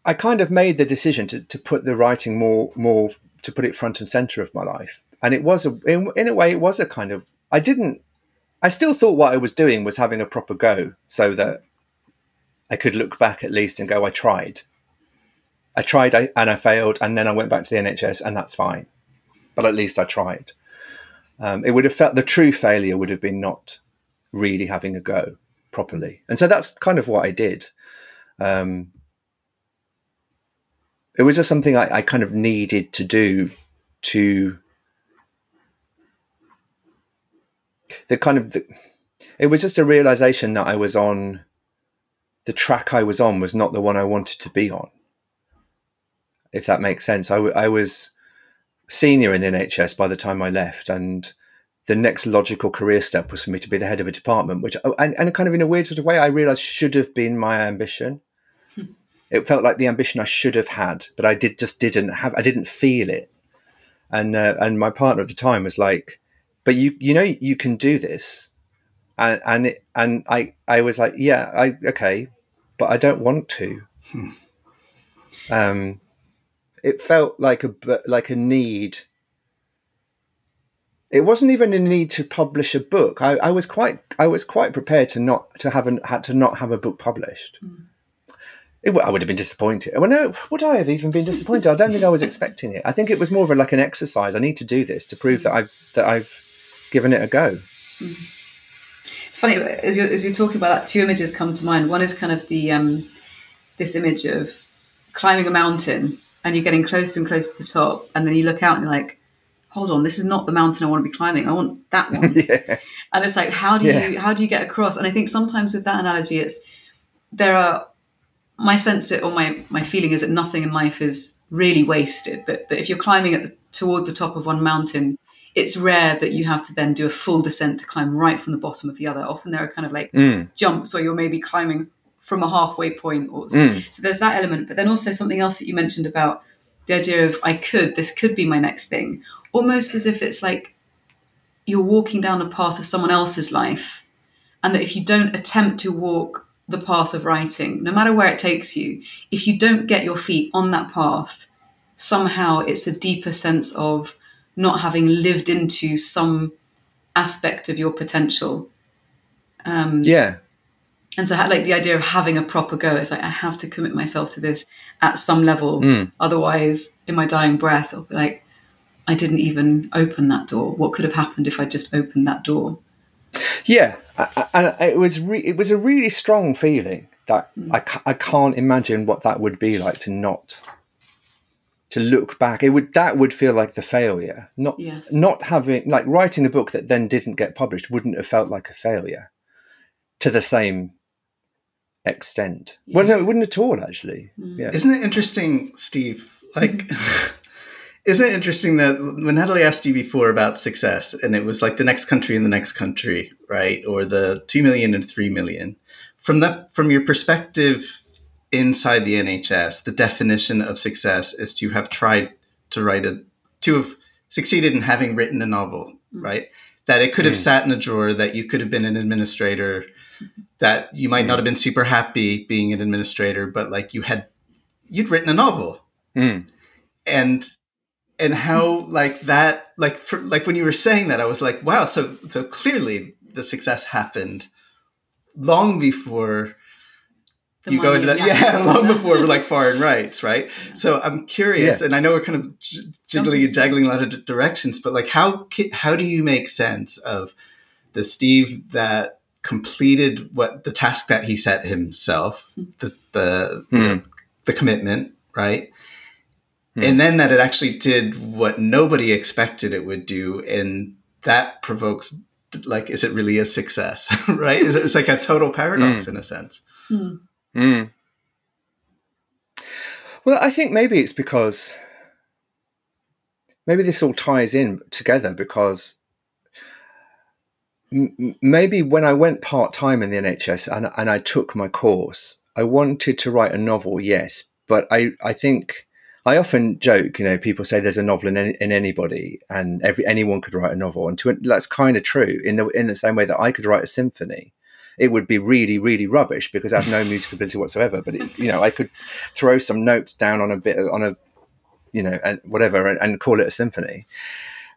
I kind of made the decision to, to put the writing more more to put it front and center of my life, and it was a in, in a way it was a kind of I didn't I still thought what I was doing was having a proper go, so that I could look back at least and go I tried, I tried and I failed, and then I went back to the NHS, and that's fine, but at least I tried. Um, it would have felt the true failure would have been not really having a go properly, and so that's kind of what I did. Um, it was just something I, I kind of needed to do to the kind of the, it was just a realization that I was on the track I was on was not the one I wanted to be on. If that makes sense, I, w- I was senior in the NHS by the time I left, and the next logical career step was for me to be the head of a department, which oh, and, and kind of in a weird sort of way, I realised should have been my ambition. It felt like the ambition I should have had, but I did just didn't have. I didn't feel it, and uh, and my partner at the time was like, "But you you know you can do this," and and it, and I I was like, "Yeah, I okay, but I don't want to." Um, it felt like a like a need. It wasn't even a need to publish a book. I, I was quite I was quite prepared to not to have an, had to not have a book published. Mm. It, I would have been disappointed. Well, no, would I have even been disappointed? I don't think I was expecting it. I think it was more of a, like an exercise. I need to do this to prove that I've that I've given it a go. Mm. It's funny as you're, as you're talking about that. Two images come to mind. One is kind of the um, this image of climbing a mountain and you're getting closer and closer to the top, and then you look out and you're like, hold on, this is not the mountain I want to be climbing. I want that one. yeah. And it's like, how do yeah. you how do you get across? And I think sometimes with that analogy, it's there are my sense it or my my feeling is that nothing in life is really wasted. That, that if you're climbing at the, towards the top of one mountain, it's rare that you have to then do a full descent to climb right from the bottom of the other. Often there are kind of like mm. jumps where you're maybe climbing from a halfway point or so. Mm. so there's that element but then also something else that you mentioned about the idea of i could this could be my next thing almost as if it's like you're walking down a path of someone else's life and that if you don't attempt to walk the path of writing. No matter where it takes you if you don't get your feet on that path somehow it's a deeper sense of not having lived into some aspect of your potential. Um, yeah. and so like the idea of having a proper go it's like i have to commit myself to this at some level. Mm. otherwise in my dying breath i'll be like i didn't even open that door. What could have happened if i just opened that door? Yeah and it was re- it was a really strong feeling that mm. I, ca- I can't imagine what that would be like to not to look back it would that would feel like the failure not yes. not having like writing a book that then didn't get published wouldn't have felt like a failure to the same extent. Yeah. Well, no, it wouldn't at all, actually. Mm. Yeah. Isn't it interesting, Steve? Like, isn't it interesting that when Natalie asked you before about success, and it was like the next country and the next country, right, or the two million and three million, from that, from your perspective inside the NHS, the definition of success is to have tried to write a, to have succeeded in having written a novel, mm. right? That it could have mm. sat in a drawer, that you could have been an administrator, that you might not have been super happy being an administrator, but like you had you'd written a novel, mm. and and how like that like for, like when you were saying that, I was like, wow, so so clearly the success happened long before the you go into that yeah, yeah long before like foreign rights right yeah. so i'm curious yeah. and i know we're kind of jiggling and jaggling a lot of directions but like how how do you make sense of the steve that completed what the task that he set himself, the the mm. the commitment, right? Mm. And then that it actually did what nobody expected it would do, and that provokes like, is it really a success, right? It's like a total paradox mm. in a sense. Mm. Well, I think maybe it's because maybe this all ties in together because maybe when I went part time in the NHS and, and I took my course, I wanted to write a novel, yes, but I, I think I often joke, you know, people say there's a novel in, any, in anybody and every anyone could write a novel, and to, that's kind of true in the in the same way that I could write a symphony. It would be really, really rubbish because I have no musical ability whatsoever. But it, you know, I could throw some notes down on a bit on a, you know, and whatever, and, and call it a symphony.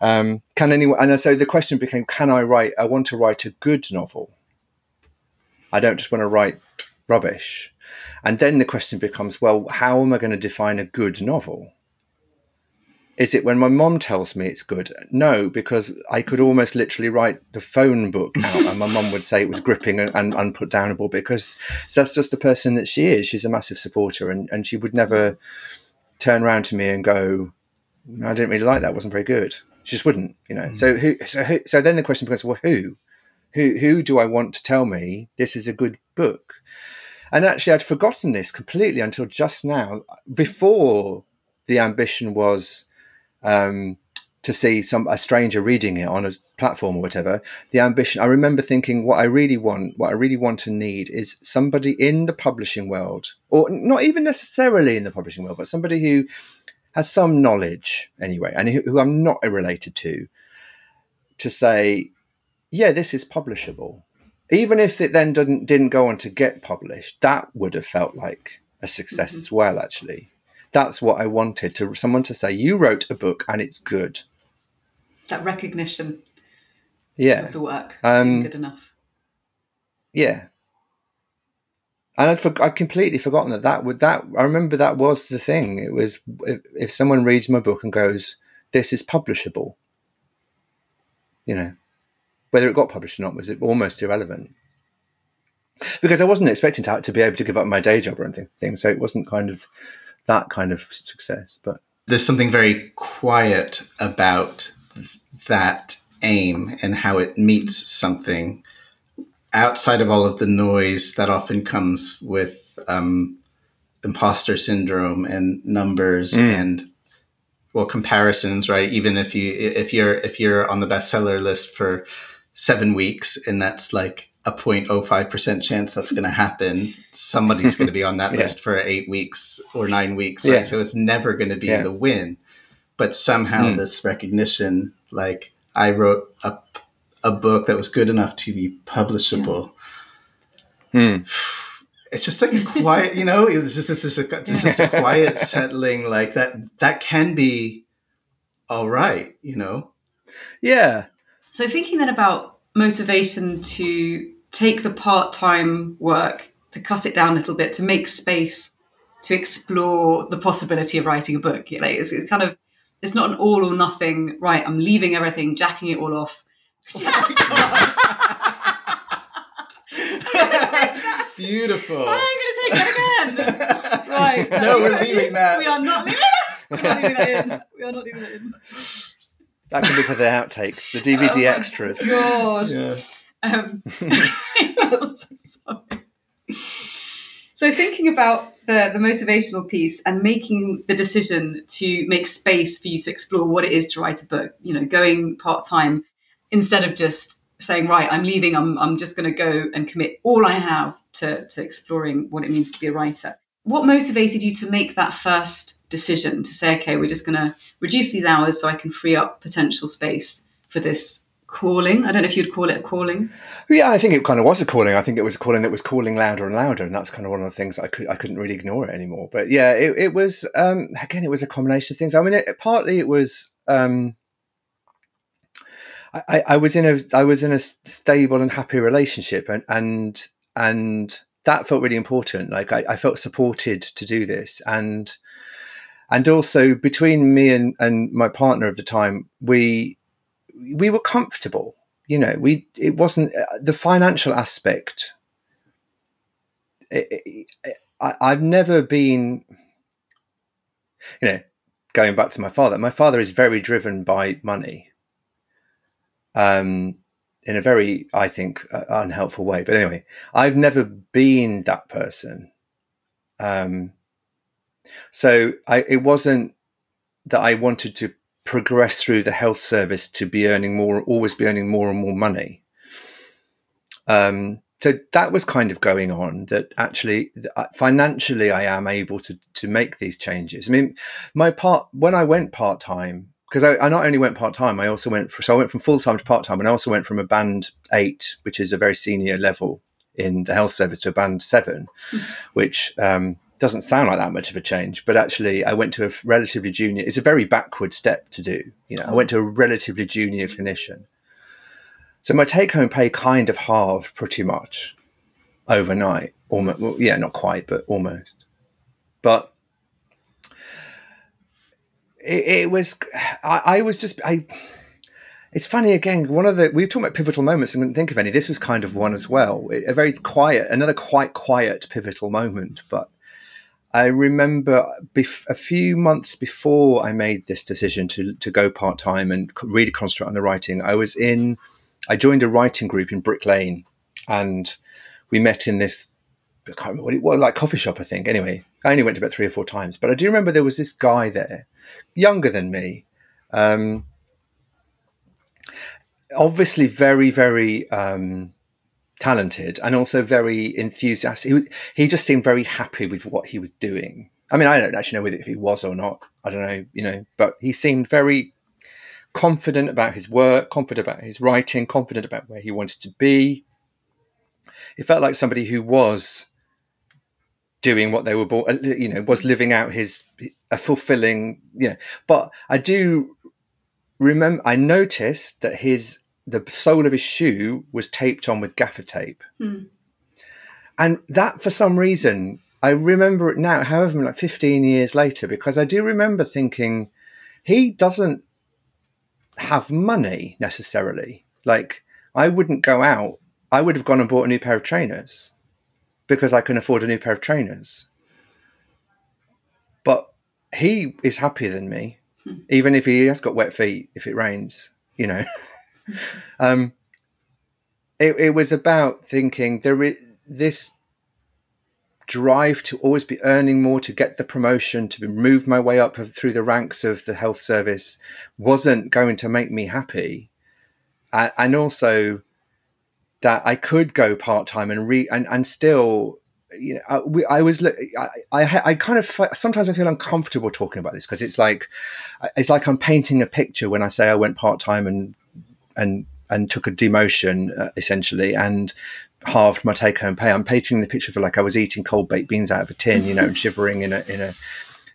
Um, can anyone? And so the question became: Can I write? I want to write a good novel. I don't just want to write rubbish. And then the question becomes: Well, how am I going to define a good novel? Is it when my mom tells me it's good? No, because I could almost literally write the phone book out, and my mom would say it was gripping and, and unputdownable because that's just the person that she is. She's a massive supporter, and, and she would never turn around to me and go, "I didn't really like that. It wasn't very good." She just wouldn't, you know. Mm. So who? So who, so then the question becomes, well, who? Who who do I want to tell me this is a good book? And actually, I'd forgotten this completely until just now. Before the ambition was um, to see some a stranger reading it on a platform or whatever. The ambition. I remember thinking, what I really want, what I really want and need, is somebody in the publishing world, or not even necessarily in the publishing world, but somebody who has some knowledge anyway, and who I'm not related to, to say, yeah, this is publishable even if it then didn't didn't go on to get published, that would have felt like a success mm-hmm. as well. Actually, that's what I wanted to someone to say, "You wrote a book and it's good." That recognition, yeah, of the work, um, good enough. Yeah, and I'd, for, I'd completely forgotten that that would that I remember that was the thing. It was if, if someone reads my book and goes, "This is publishable," you know, whether it got published or not was almost irrelevant because I wasn't expecting to, to be able to give up my day job or anything. So it wasn't kind of that kind of success. But there's something very quiet about that aim and how it meets something outside of all of the noise that often comes with um, imposter syndrome and numbers mm. and well comparisons right even if you if you're if you're on the bestseller list for seven weeks and that's like a 0.05% chance that's going to happen somebody's going to be on that yeah. list for eight weeks or nine weeks right yeah. so it's never going to be yeah. the win but somehow mm. this recognition like i wrote a, a book that was good enough to be publishable mm. it's just like a quiet you know it's just it's just a, it's just a quiet settling like that that can be all right you know yeah so thinking then about motivation to take the part-time work, to cut it down a little bit, to make space to explore the possibility of writing a book. You know, it's, it's kind of it's not an all or nothing. Right, I'm leaving everything, jacking it all off. Beautiful. I'm going to take that again. right. No, we're leaving that. We are not leaving that. We are leaving that in. We are not leaving that in. That can be for the outtakes, the DVD oh extras. God. Yeah. Um, so thinking about the, the motivational piece and making the decision to make space for you to explore what it is to write a book, you know, going part time instead of just saying, right, I'm leaving, I'm, I'm just going to go and commit all I have to, to exploring what it means to be a writer. What motivated you to make that first decision to say, okay, we're just going to reduce these hours so I can free up potential space for this calling. I don't know if you'd call it a calling. Yeah, I think it kind of was a calling. I think it was a calling that was calling louder and louder, and that's kind of one of the things I could I couldn't really ignore it anymore. But yeah, it, it was um, again, it was a combination of things. I mean, it, partly it was. Um, I, I was in a I was in a stable and happy relationship, and and and that felt really important. Like I, I felt supported to do this, and and also between me and, and my partner of the time, we we were comfortable. You know, we it wasn't uh, the financial aspect. It, it, I, I've never been, you know, going back to my father. My father is very driven by money. Um, in a very, I think, uh, unhelpful way. But anyway, I've never been that person. Um, so I, it wasn't that I wanted to progress through the health service to be earning more, always be earning more and more money. Um, so that was kind of going on. That actually, financially, I am able to to make these changes. I mean, my part when I went part time because I, I, not only went part time, I also went for, so I went from full time to part time, and I also went from a band eight, which is a very senior level in the health service, to a band 7 mm-hmm. which um, doesn't sound like that much of a change, but actually, I went to a relatively junior. It's a very backward step to do. You know, I went to a relatively junior clinician, so my take-home pay kind of halved pretty much overnight. Almost, well, yeah, not quite, but almost. But it, it was, I, I was just, I. It's funny again. One of the we were talking about pivotal moments. I didn't think of any. This was kind of one as well. A very quiet, another quite quiet pivotal moment, but I remember bef- a few months before I made this decision to, to go part time and really concentrate on the writing, I was in, I joined a writing group in Brick Lane and we met in this I can't remember what it was, like coffee shop, I think. Anyway, I only went about three or four times, but I do remember there was this guy there, younger than me, um, obviously very, very um, talented and also very enthusiastic. He, he just seemed very happy with what he was doing. I mean, I don't actually know whether if he was or not. I don't know, you know, but he seemed very confident about his work, confident about his writing, confident about where he wanted to be. It felt like somebody who was doing what they were born, uh, you know, was living out his a fulfilling, you know. But I do remember, I noticed that his the sole of his shoe was taped on with gaffer tape, Hmm. and that for some reason I remember it now. However, like fifteen years later, because I do remember thinking he doesn't have money necessarily. Like I wouldn't go out. I would have gone and bought a new pair of trainers because I can afford a new pair of trainers. But he is happier than me, even if he has got wet feet if it rains, you know. um, it, it was about thinking there is this drive to always be earning more to get the promotion to move my way up through the ranks of the health service wasn't going to make me happy. And also that I could go part time and re and, and still you know I, we, I was I, I I kind of sometimes I feel uncomfortable talking about this because it's like it's like I'm painting a picture when I say I went part time and and and took a demotion uh, essentially and halved my take home pay. I'm painting the picture for like I was eating cold baked beans out of a tin, you know, and shivering in a in a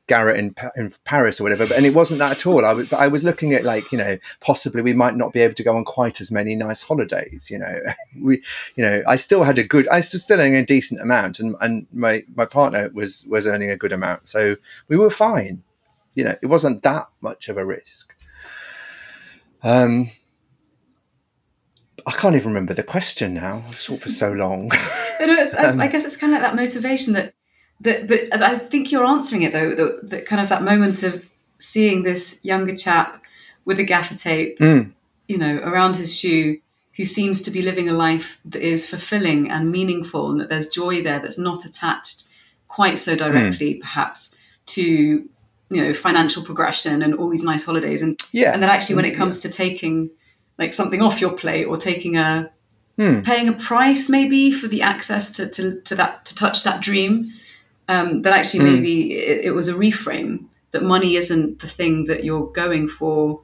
garret in, in Paris or whatever. But, and it wasn't that at all. I was, but I was looking at like, you know, possibly we might not be able to go on quite as many nice holidays. You know, we, you know, I still had a good, I was still earning a decent amount, and and my my partner was was earning a good amount, so we were fine. You know, it wasn't that much of a risk. Um, I can't even remember the question now. I've talked for so long. But it's, I- Um, I guess it's kind of like that motivation that that. But I think you're answering it though. That, that kind of that moment of seeing this younger chap with a gaffer tape, Mm. you know, around his shoe, who seems to be living a life that is fulfilling and meaningful, and that there's joy there that's not attached quite so directly, perhaps, to you know financial progression and all these nice holidays, and yeah, and then actually when it comes to taking like something off your plate or taking a Hmm. paying a price maybe for the access to, to, to that to touch that dream um, that actually Hmm. maybe it, it was a reframe that money isn't the thing that you're going for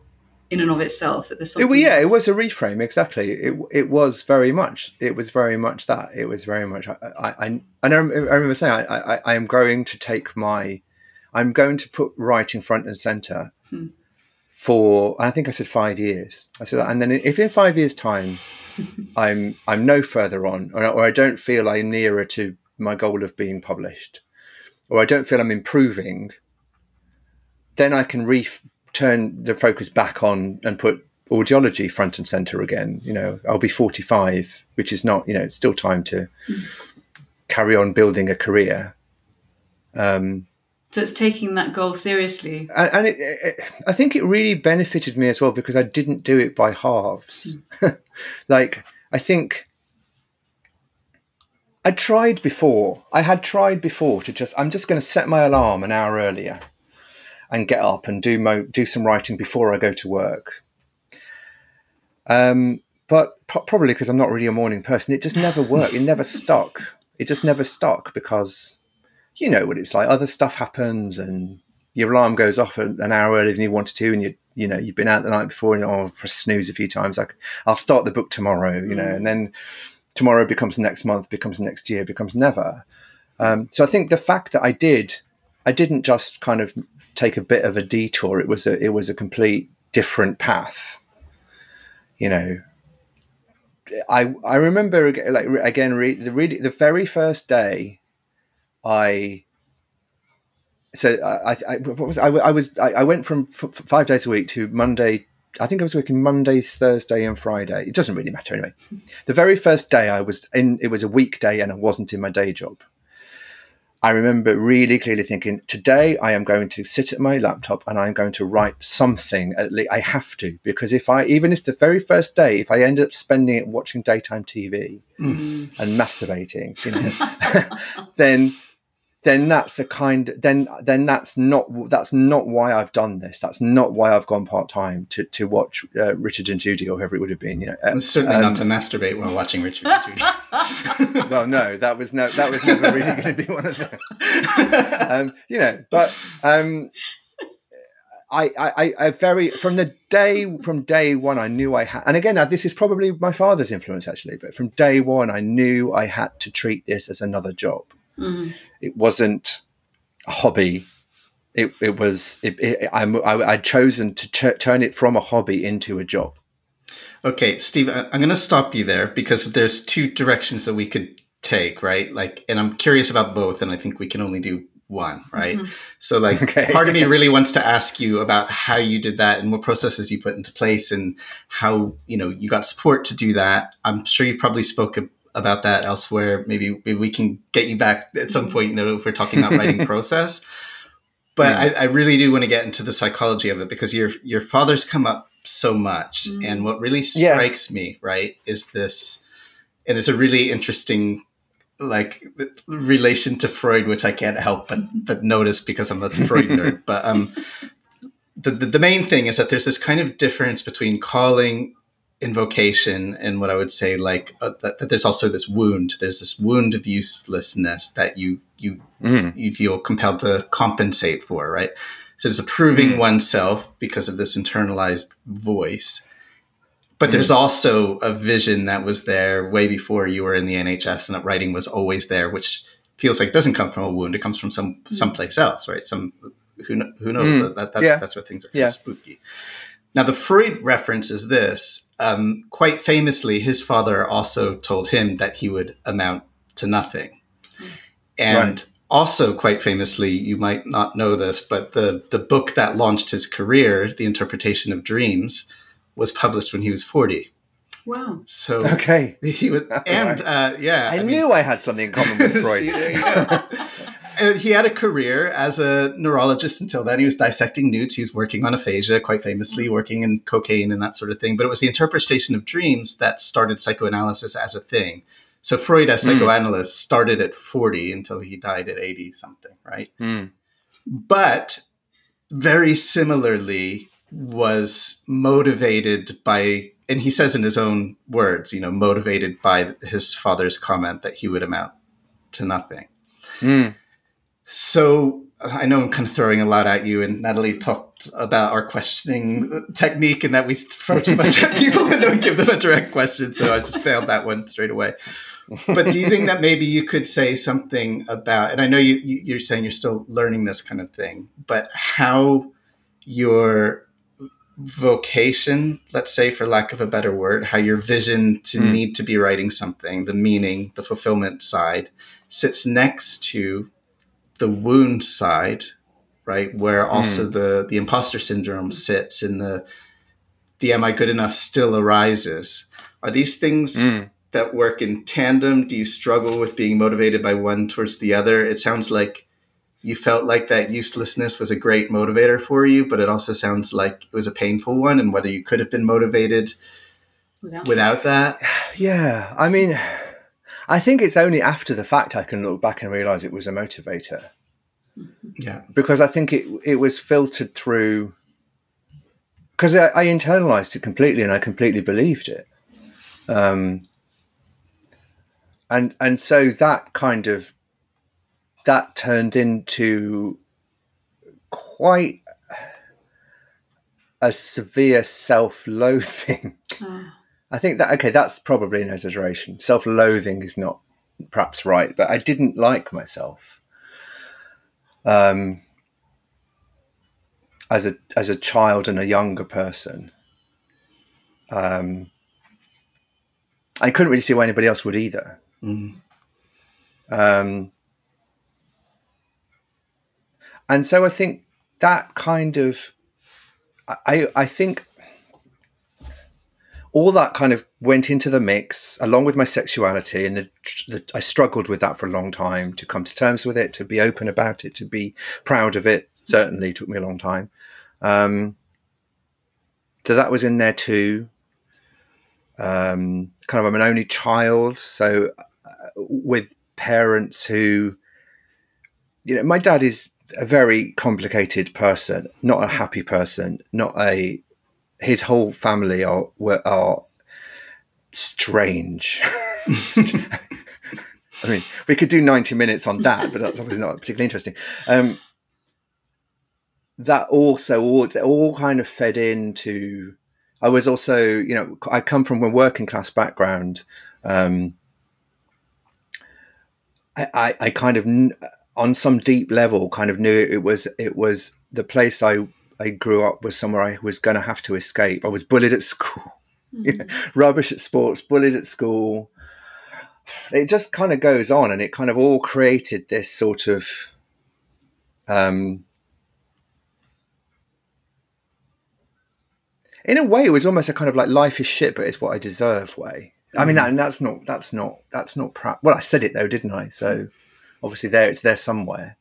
in and of itself that there's It, something yeah, it was a reframe exactly. It it was very much. It was very much that. It was very much. I I, I and I, I remember saying I, I I am going to take my, I'm going to put writing front and center Hmm. For. I think I said five years. I said, and then if in five years' time, I'm I'm no further on, or, or I don't feel I'm nearer to my goal of being published, or I don't feel I'm improving, then I can re- turn the focus back on and put audiology front and center again. You know, I'll be 45, which is not, you know, it's still time to carry on building a career. Um, so it's taking that goal seriously and and it, it, I think it really benefited me as well because I didn't do it by halves. like, I think I tried before. I had tried before to just, I'm just going to set my alarm an hour earlier and get up and do mo- do some writing before I go to work. Um, but pro- probably because I'm not really a morning person, it just never worked. It never stuck. It just never stuck because you know what it's like. Other stuff happens, and your alarm goes off an an hour earlier than you wanted to, and you you know you've been out the night before, and oh, press snooze a few times. Like I'll start the book tomorrow, you know, and then tomorrow becomes next month, becomes next year, becomes never. Um, so I think the fact that I did, I didn't just kind of take a bit of a detour. It was a it was a complete different path. You know, I I remember like again re- the really the very first day I so I, I, I what was I, I was I, I went from f- f- five days a week to Monday. I think I was working Mondays, Thursday, and Friday. It doesn't really matter anyway. The very first day I was in, it was a weekday, and I wasn't in my day job. I remember really clearly thinking, today I am going to sit at my laptop and I'm going to write something. At least I have to because if I, even if the very first day, if I end up spending it watching daytime TV mm. and masturbating, you know, then then that's a kind then then that's not that's not why I've done this. That's not why I've gone part time to to watch uh, Richard and Judy or whoever it would have been. You know, uh, certainly um, not to masturbate while watching Richard and Judy. well, no, that was no that was never really going to be one of them. um, you know, but um, I, I, I very from the day from day one I knew I had and again this is probably my father's influence actually but from day one I knew I had to treat this as another job Mm. It wasn't a hobby. It, it was. It, it, I, would chosen to ch- turn it from a hobby into a job. Okay, Steve, I'm going to stop you there because there's two directions that we could take, right? Like, and I'm curious about both, and I think we can only do one, right? Mm-hmm. So, like, okay. part of me really wants to ask you about how you did that and what processes you put into place and how you know you got support to do that. I'm sure you've probably spoken about that elsewhere. Maybe, maybe we can get you back at some point, you know, if we're talking about writing process. But yeah. I, I, really do want to get into the psychology of it because your your father's come up so much, mm. and what really strikes yeah. me, right, is this, and it's a really interesting like relation to Freud, which I can't help but but notice because I'm a Freud nerd. But um, the, the the main thing is that there's this kind of difference between calling invocation and what I would say like uh, that, that, there's also this wound. There's this wound of uselessness that you you mm. you feel compelled to compensate for, right? So it's approving mm. oneself because of this internalized voice. But mm. there's also a vision that was there way before you were in the NHS, and that writing was always there, which feels like doesn't come from a wound. It comes from some mm. someplace else, right? Some who who knows mm. that, that, yeah. that's where things are yeah. spooky. Now, the Freud reference is this. Um, quite famously, his father also told him that he would amount to nothing. And right. also, quite famously, you might not know this, but the, the book that launched his career, The Interpretation of Dreams, was published when he was 40. Wow. So okay, he was, and uh, yeah, I, I knew mean, I had something in common with Freud. see, he had a career as a neurologist until then. He was dissecting newts. He was working on aphasia, quite famously, mm-hmm. working in cocaine and that sort of thing. But it was the interpretation of dreams that started psychoanalysis as a thing. So Freud, as mm. psychoanalyst, started at 40 until he died at 80 something, right? Mm. But very similarly, was motivated by, and he says in his own words, you know, motivated by his father's comment that he would amount to nothing. Mm. So I know I'm kind of throwing a lot at you, and Natalie talked about our questioning technique and that we throw too much at people and don't give them a direct question. So I just failed that one straight away. But do you think that maybe you could say something about, and I know you, you're saying you're still learning this kind of thing, but how your vocation, let's say, for lack of a better word, how your vision to mm. need to be writing something, the meaning, the fulfillment side, sits next to the wound side, right, where also mm. the the imposter syndrome sits and the the am I good enough still arises. Are these things mm. that work in tandem? Do you struggle with being motivated by one towards the other? It sounds like you felt like that uselessness was a great motivator for you, but it also sounds like it was a painful one, and whether you could have been motivated without, without that. Yeah, I mean, I think it's only after the fact I can look back and realize it was a motivator. Yeah. Because I think it it was filtered through because I, I, internalized it completely and I completely believed it. Um, and and so that kind of that turned into quite a severe self-loathing. Oh. I think that okay, that's probably an exaggeration. Self-loathing is not perhaps right, but I didn't like myself. Um, as a as a child and a younger person, um, I couldn't really see why anybody else would either. Mm. Um, and so I think that kind of, I I think all that kind of went into the mix along with my sexuality and the, the, i struggled with that for a long time to come to terms with it to be open about it to be proud of it. Certainly took me a long time. Um, so that was in there too. Um, kind of i'm an only child so uh, with parents who you know my dad is a very complicated person not a happy person not a his whole family are were, are strange. I mean, we could do ninety minutes on that, but that's obviously not particularly interesting. Um, that also all, all kind of fed into. I was also, you know, I come from a working class background. Um, I, I, I kind of, on some deep level, kind of knew it was it was the place I I grew up was somewhere I was going to have to escape. I was bullied at school, mm-hmm. rubbish at sports, bullied at school. It just kind of goes on, and it kind of all created this sort of. Um, in a way, it was almost a kind of like life is shit, but it's what I deserve way. I mean, that, mm-hmm. and that's not that's not that's not. Pra- well, I said it though, didn't I? So obviously, there it's there somewhere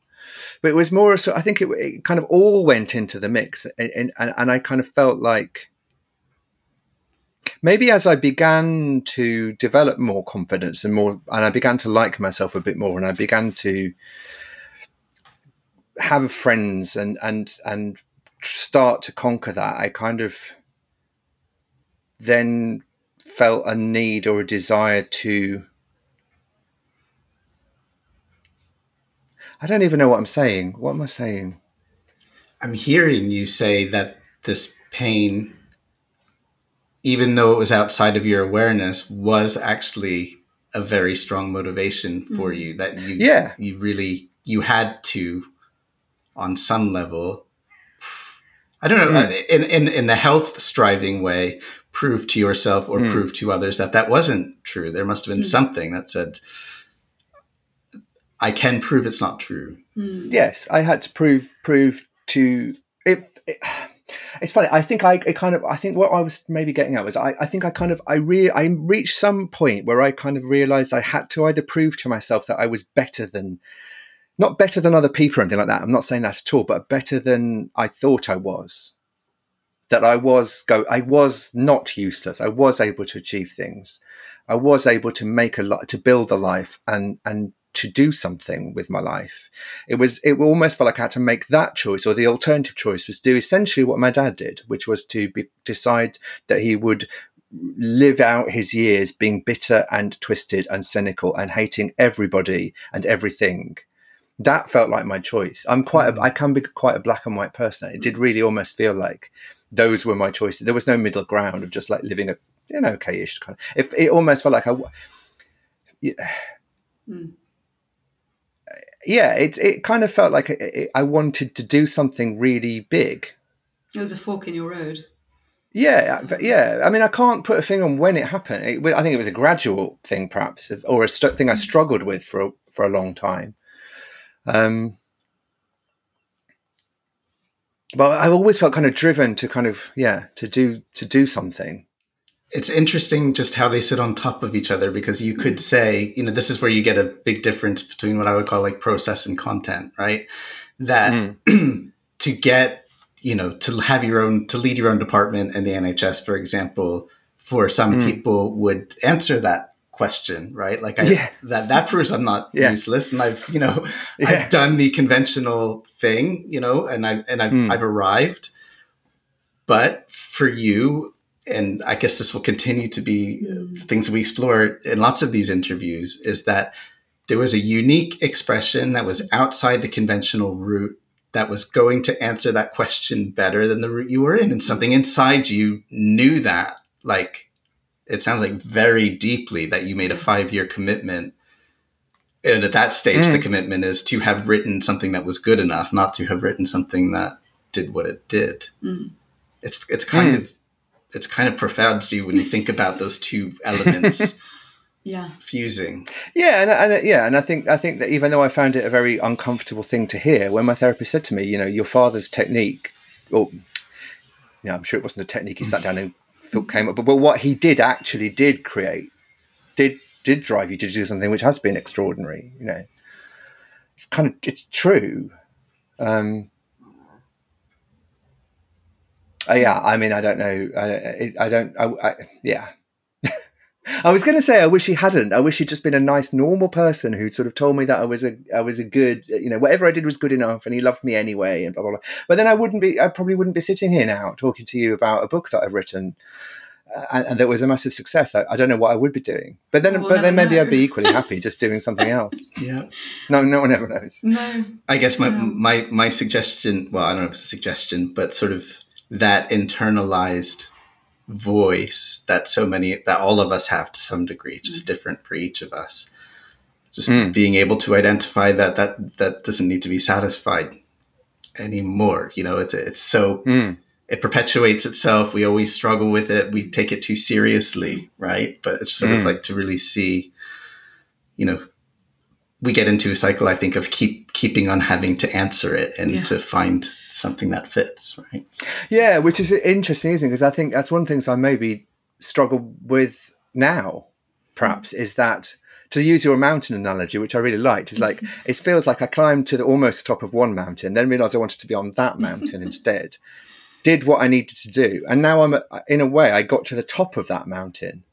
but it was more so. I think it, it kind of all went into the mix, and, and and I kind of felt like maybe as I began to develop more confidence and more, and I began to like myself a bit more, and I began to have friends and and and start to conquer that, I kind of then felt a need or a desire to I don't even know what I'm saying. What am I saying? I'm hearing you say that this pain, even though it was outside of your awareness, was actually a very strong motivation for mm. you. That you, yeah, you really you had to, on some level. I don't know mm. in in in the health striving way, prove to yourself or mm. prove to others that that wasn't true. There must have been mm. something that said I can prove it's not true. Mm. Yes, I had to prove prove to if. It, it's funny. I think I, kind of. I think what I was maybe getting at was I, I think I kind of I re I reached some point where I kind of realized I had to either prove to myself that I was better than, not better than other people or anything like that. I'm not saying that at all, but better than I thought I was. That I was go. I was not useless. I was able to achieve things. I was able to make a lot to build a life and and to do something with my life. It was it almost felt like I had to make that choice, or the alternative choice was to do essentially what my dad did, which was to be, decide that he would live out his years being bitter and twisted and cynical and hating everybody and everything. That felt like my choice. I'm quite. A, mm. I can be quite a black and white person. It did really almost feel like those were my choices. There was no middle ground of just like living a you know okayish kind of. If it almost felt like I. Yeah, mm yeah, it it kind of felt like it, it, I wanted to do something really big. It was a fork in your road. Yeah, uh, mm. yeah. I mean, I can't put a thing on when it happened. It, I think it was a gradual thing, perhaps, or a st- thing I mm. struggled with for a, for a long time. Um, but I've always felt kind of driven to kind of yeah to do to do something it's interesting just how they sit on top of each other because you could say, you know, this is where you get a big difference between what I would call like process and content, right? That mm. to get, you know, to have your own, to lead your own department in the NHS, for example, for some mm. people would answer that question, right? Like I, yeah. that, that proves I'm not yeah. useless and I've, you know, yeah. I've done the conventional thing, you know, and I've, and I've, mm. I've arrived. But for you, and I guess this will continue to be mm. things we explore in lots of these interviews is that there was a unique expression that was outside the conventional route that was going to answer that question better than the route you were in. And something inside you knew that, like, it sounds like very deeply that you made a five year commitment. And at that stage, mm. the commitment is to have written something that was good enough, not to have written something that did what it did. Mm. It's, it's kind mm. of it's kind of profound, Steve, when you think about those two elements. yeah fusing yeah and, and yeah and i think i think that even though i found it a very uncomfortable thing to hear when my therapist said to me you know your father's technique or yeah i'm sure it wasn't a technique he sat down and thought came up, but, but what he did actually did create did did drive you to do something which has been extraordinary. You know, it's kind of it's true. Um, uh, yeah, I mean, I don't know. I, I don't. I, I, yeah, I was going to say I wish he hadn't. I wish he'd just been a nice, normal person who sort of told me that I was a, I was a good, you know, whatever I did was good enough, and he loved me anyway, and blah blah blah. But then I wouldn't be, I probably wouldn't be sitting here now talking to you about a book that I've written, uh, and, and that was a massive success. I, I, don't know what I would be doing, but then, we'll but then maybe know. I'd be equally happy just doing something else. yeah. No, no one ever knows. No. I guess my my my suggestion. Well, I don't know if it's a suggestion, but sort of that internalized voice that so many that all of us have to some degree just mm. different for each of us just mm. being able to identify that that that doesn't need to be satisfied anymore you know it's it's so mm. it perpetuates itself we always struggle with it we take it too seriously right but it's sort of mm. like to really see you know we get into a cycle, I think, of keep keeping on having to answer it and yeah. to find something that fits, right? Yeah, which is interesting, isn't it? Because I think that's one of the things I maybe struggle with now, perhaps, is that to use your mountain analogy, which I really liked, is like it feels like I climbed to the almost top of one mountain, then realized I wanted to be on that mountain instead, did what I needed to do, and now I'm in a way I got to the top of that mountain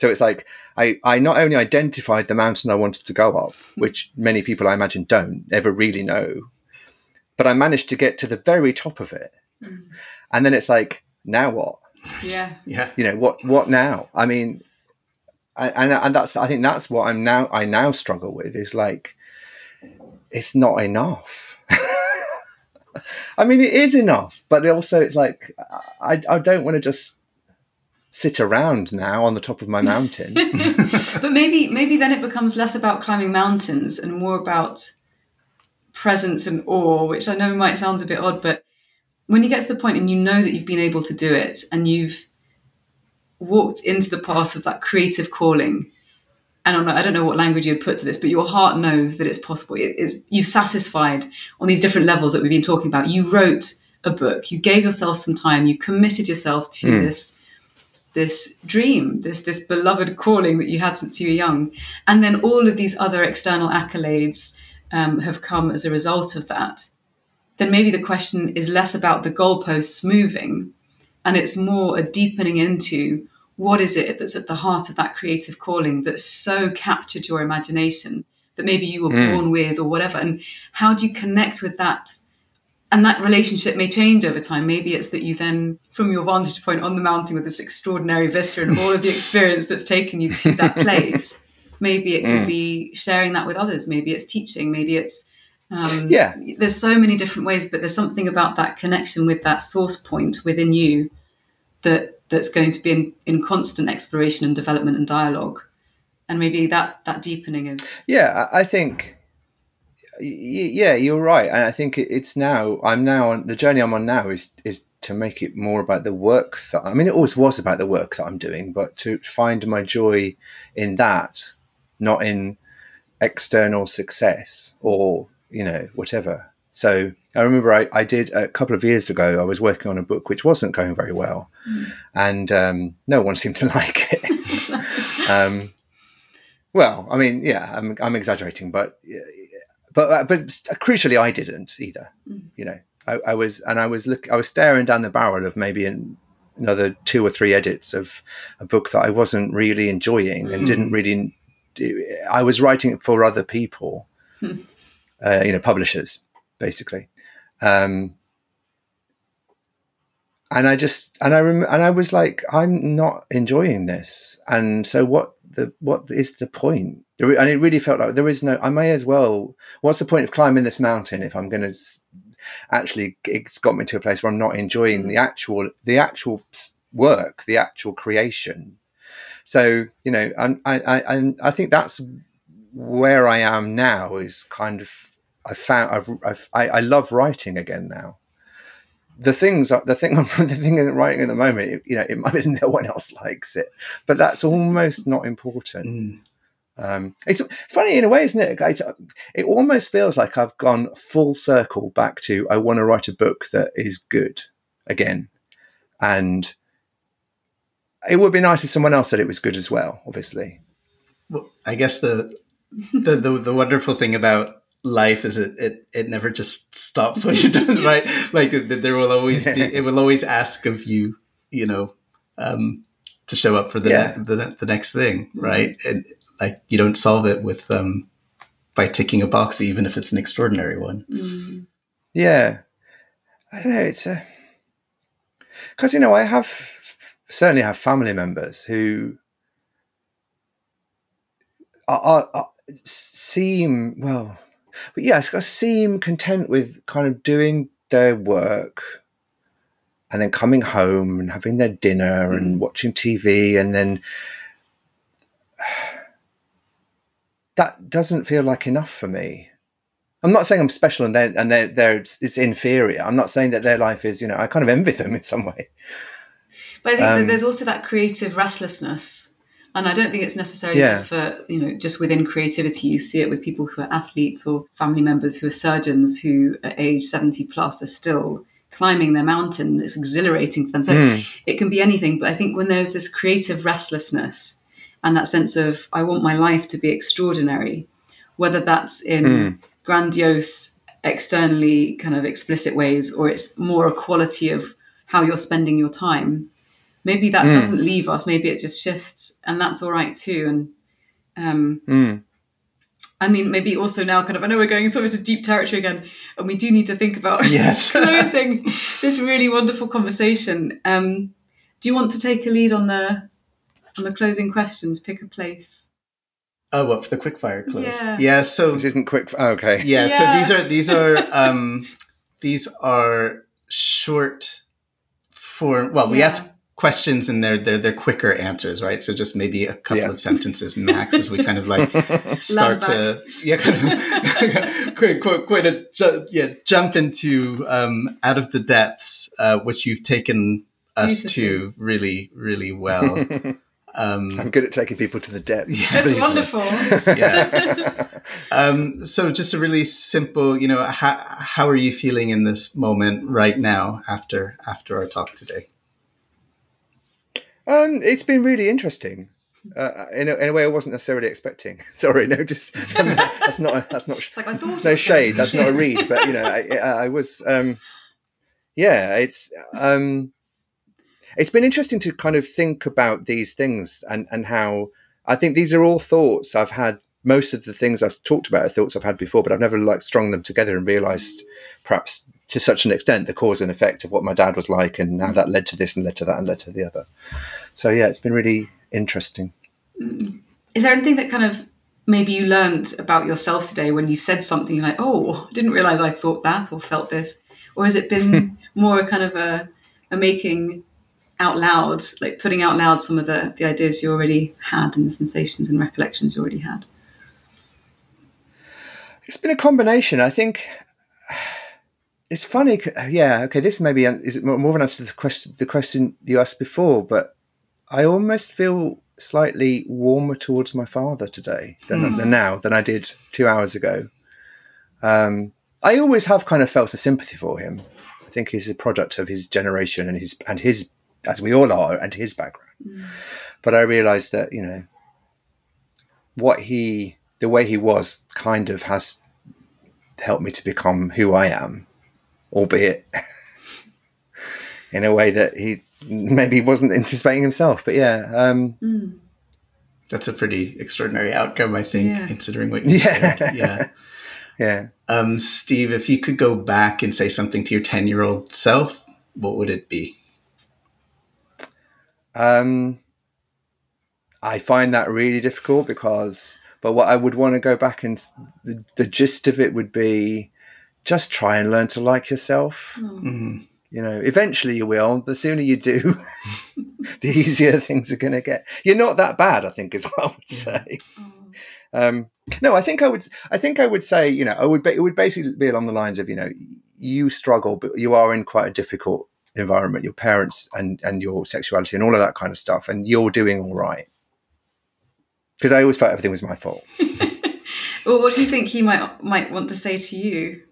so it's like I, I not only identified the mountain I wanted to go up, which many people I imagine don't ever really know, but I managed to get to the very top of it. Mm. And then it's like, now what? Yeah. Yeah. You know, what what now? I mean and and that's I think that's what I'm now I now struggle with is like it's not enough. I mean, it is enough, but also it's like I, I don't want to just sit around now on the top of my mountain. but maybe maybe then it becomes less about climbing mountains and more about presence and awe, which I know might sound a bit odd, but when you get to the point and you know that you've been able to do it and you've walked into the path of that creative calling, and I don't know, I don't know what language you'd put to this, but your heart knows that it's possible. It's, you've satisfied on these different levels that we've been talking about. You wrote a book, you gave yourself some time, you committed yourself to mm. this this dream, this this beloved calling that you had since you were young, and then all of these other external accolades um, have come as a result of that. Then maybe the question is less about the goalposts moving, and it's more a deepening into what is it that's at the heart of that creative calling that so captured your imagination that maybe you were mm. born with or whatever, and how do you connect with that? And that relationship may change over time. Maybe it's that you then, from your vantage point on the mountain with this extraordinary vista and all of the experience that's taken you to that place, maybe it could mm. be sharing that with others. Maybe it's teaching. Maybe it's um, yeah. There's so many different ways, but there's something about that connection with that source point within you that that's going to be in, in constant exploration and development and dialogue. And maybe that that deepening is yeah. I think yeah, you're right, and I think it's now. I'm now on the journey I'm on now is is to make it more about the work that I mean, it always was about the work that I'm doing, but to find my joy in that, not in external success or you know whatever. So I remember I, I did a couple of years ago. I was working on a book which wasn't going very well, mm. and um, no one seemed to like it. um, well, I mean, yeah, I'm, I'm exaggerating, but but uh, but crucially, I didn't either. Mm. You know, I, I, was and I was look I was staring down the barrel of maybe an, another two or three edits of a book that I wasn't really enjoying mm. and didn't mm. really. I was writing it for other people, mm. uh, you know, publishers basically. Um, and I just and I rem- and I was like, I'm not enjoying this, and so what the what is the point? and it really felt like there is no. I may as well. What's the point of climbing this mountain if I'm going to actually? It's got me to a place where I'm not enjoying the mm. actual the actual work, the actual creation. So you know, and I I I think that's where I am now. Is kind of I found I've, I've I, I love writing again now the things the thing the thing I'm writing at the moment, it, you know, it might be no one else likes it, but that's almost not important. Mm. Um, it's funny in a way, isn't it? It's, it almost feels like I've gone full circle back to I want to write a book that is good again, and it would be nice if someone else said it was good as well. Obviously. Well, I guess the the, the the wonderful thing about life is it it, it never just stops when you're done, right? Like there will always be it will always ask of you, you know, um, to show up for the, Yeah. ne- the the next thing, right? And like you don't solve it with um by ticking a box, even if it's an extraordinary one. Mm. Yeah, I don't know. It's a because you know I have certainly have family members who are, are, are seem well, but yes, I seem content with kind of doing their work and then coming home and having their dinner and watching TV and then that doesn't feel like enough for me. I'm not saying I'm special and they're and they're, they're it's, it's inferior. I'm not saying that their life is, you know, I kind of envy them in some way. But I think that Um, there's also that creative restlessness. And I don't think it's necessarily Yeah. just for, you know, just within creativity. You see it with people who are athletes or family members who are surgeons who at age 70 plus are still climbing their mountain. It's exhilarating to them. So Mm. it can be anything. But I think when there's this creative restlessness and that sense of, I want my life to be extraordinary, whether that's in Mm. grandiose, externally kind of explicit ways, or it's more a quality of how you're spending your time. Maybe that Mm. doesn't leave us. Maybe it just shifts, and that's all right too. And um, Mm. I mean, maybe also now, kind of, I know we're going sort of into deep territory again, and we do need to think about Yes. closing this really wonderful conversation. Um, do you want to take a lead on the on the closing questions? Pick a place. Oh, what for the quickfire close? Yeah. yeah so Which isn't quick. oh, okay. yeah, Yeah. so these are these are um these are short form well we Yeah. ask questions and they're they're they're quicker answers right so just maybe a couple Yeah. of sentences max as we kind of like start to yeah kind of quite quite, quite a ju- yeah jump into um out of the depths uh which you've taken us to really really well um I'm good at taking people to the depths. Yes. That's wonderful. yeah um, so just a really simple, you know, how, how are you feeling in this moment right now after after our talk today? Um, it's been really interesting. Uh, in, a, in a way, I wasn't necessarily expecting. Sorry, no, just that's not a, that's not It's like I thought. no shade. That's not a read, but you know, I, I I was, um, yeah, it's um, it's been interesting to kind of think about these things and and how I think these are all thoughts I've had. Most of the things I've talked about are thoughts I've had before, but I've never like strung them together and realised perhaps to such an extent the cause and effect of what my dad was like and how mm. that led to this and led to that and led to the other. So yeah, it's been really interesting. Mm. Is there anything that kind of maybe you learned about yourself today when you said something like, oh, I didn't realize I thought that or felt this? Or has it been more a kind of a, a making out loud, like putting out loud some of the, the ideas you already had and the sensations and recollections you already had? It's been a combination. I think it's funny. Yeah, okay. This maybe is more more of an answer to the question the question you asked before, but I almost feel slightly warmer towards my father today than, than now than I did two hours ago. Um, I always have kind of felt a sympathy for him. I think he's a product of his generation and his and his as we all are and his background. But I realised that you know what he the way he was kind of has helped me to become who I am, albeit in a way that he maybe wasn't anticipating himself. But yeah, um, That's a pretty extraordinary outcome, I think, Yeah. considering what you Yeah. said. Yeah. yeah. Um, Steve, if you could go back and say something to your 10 year old self, what would it be? Um, I find that really difficult because, but what I would want to go back and the, the gist of it would be just try and learn to like yourself. Mhm. You know, eventually you will. The sooner you do, the easier things are going to get. You're not that bad, I think, is what I would say. Um, no, I think I would. I think I would say, you know, I would. Be, it would basically be along the lines of, you know, you struggle, but you are in quite a difficult environment. Your parents and and your sexuality and all of that kind of stuff, and you're doing all right. Because I always felt everything was my fault. Well, what do you think he might might want to say to you?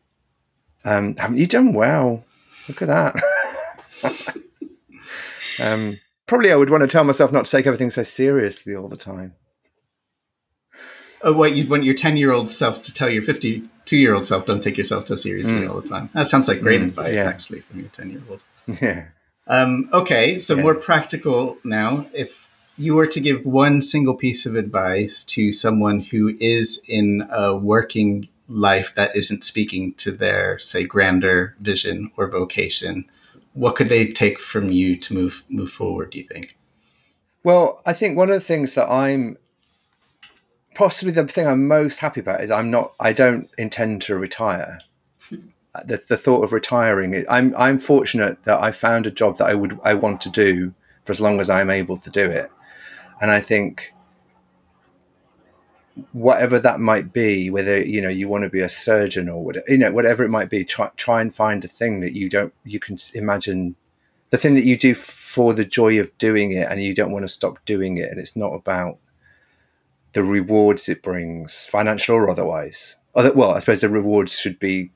Um, haven't you done well? Look at that. um, probably I would want to tell myself not to take everything so seriously all the time. Oh, what you'd want your ten-year-old self to tell your fifty-two-year-old self, "Don't take yourself so seriously Mm. all the time." That sounds like great Mm, advice, yeah. actually, from your ten-year-old. Yeah. Um, okay, so Yeah. more practical now. If you were to give one single piece of advice to someone who is in a working life that isn't speaking to their, say, grander vision or vocation, what could they take from you to move move forward? Do you think? Well, I think one of the things that I'm possibly the thing I'm most happy about is I'm not. I don't intend to retire. The, the thought of retiring, I'm I'm fortunate that I found a job that I would I want to do for as long as I'm able to do it, and I think whatever that might be, whether you know you want to be a surgeon or whatever, you know whatever it might be, try try and find a thing that you don't you can imagine the thing that you do for the joy of doing it and you don't want to stop doing it. And it's not about the rewards it brings financial or otherwise. Other, well i suppose the rewards should be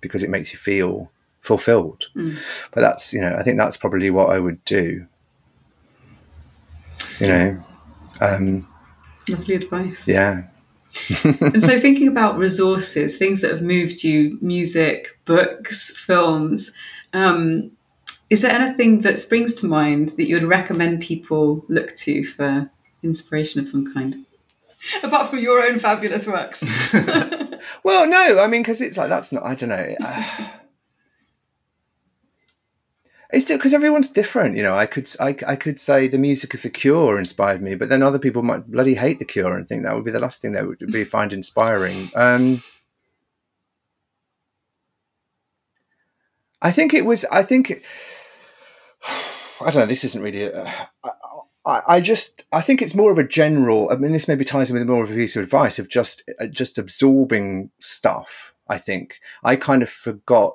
because it makes you feel fulfilled. Mm. but that's you know i think that's probably what i would do you know um Lovely advice. yeah and so thinking about resources things that have moved you music books films um, is there anything that springs to mind that you would recommend people look to for inspiration of some kind apart from your own fabulous works Well, no, I mean, because it's like that's not. I don't know. Uh, it's because everyone's different, you know. I could I, I could say the music of the Cure inspired me, but then other people might bloody hate the Cure and think that would be the last thing they would be find inspiring. Um, I think it was. I think. I don't know. This isn't really. I, I, I just. I think it's more of a general. I mean, this maybe ties in with more of a piece of advice of just uh, just absorbing stuff. I think I kind of forgot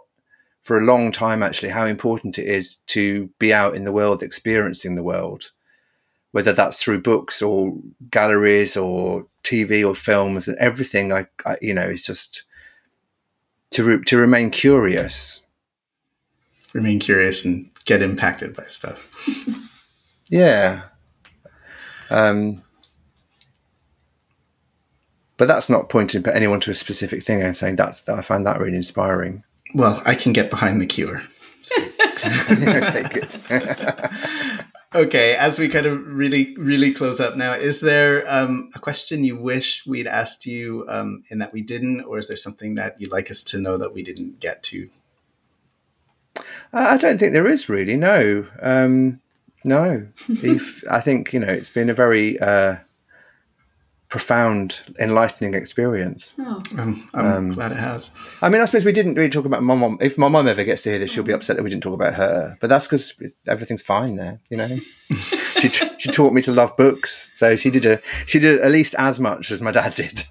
for a long time actually how important it is to be out in the world, experiencing the world, whether that's through books or galleries or TV or films and everything. I, I you know, is just to re- to remain curious. Remain curious and get impacted by stuff. Yeah. Um, but that's not pointing anyone to a specific thing and saying that's I find that really inspiring. Well, I can get behind the cure. okay, good. Okay, as we kind of really, really close up now, is there um, a question you wish we'd asked you um, and that we didn't, or is there something that you'd like us to know that we didn't get to? I don't think there is really. No, um, no. if I think you know, it's been a very uh, profound, enlightening experience. oh, Um, I'm Um, glad it has. I mean, I suppose we didn't really talk about my mom. If my mom ever gets to hear this, she'll be upset that we didn't talk about her. But that's because everything's fine there. You know, she t- she taught me to love books, so she did a she did at least as much as my dad did.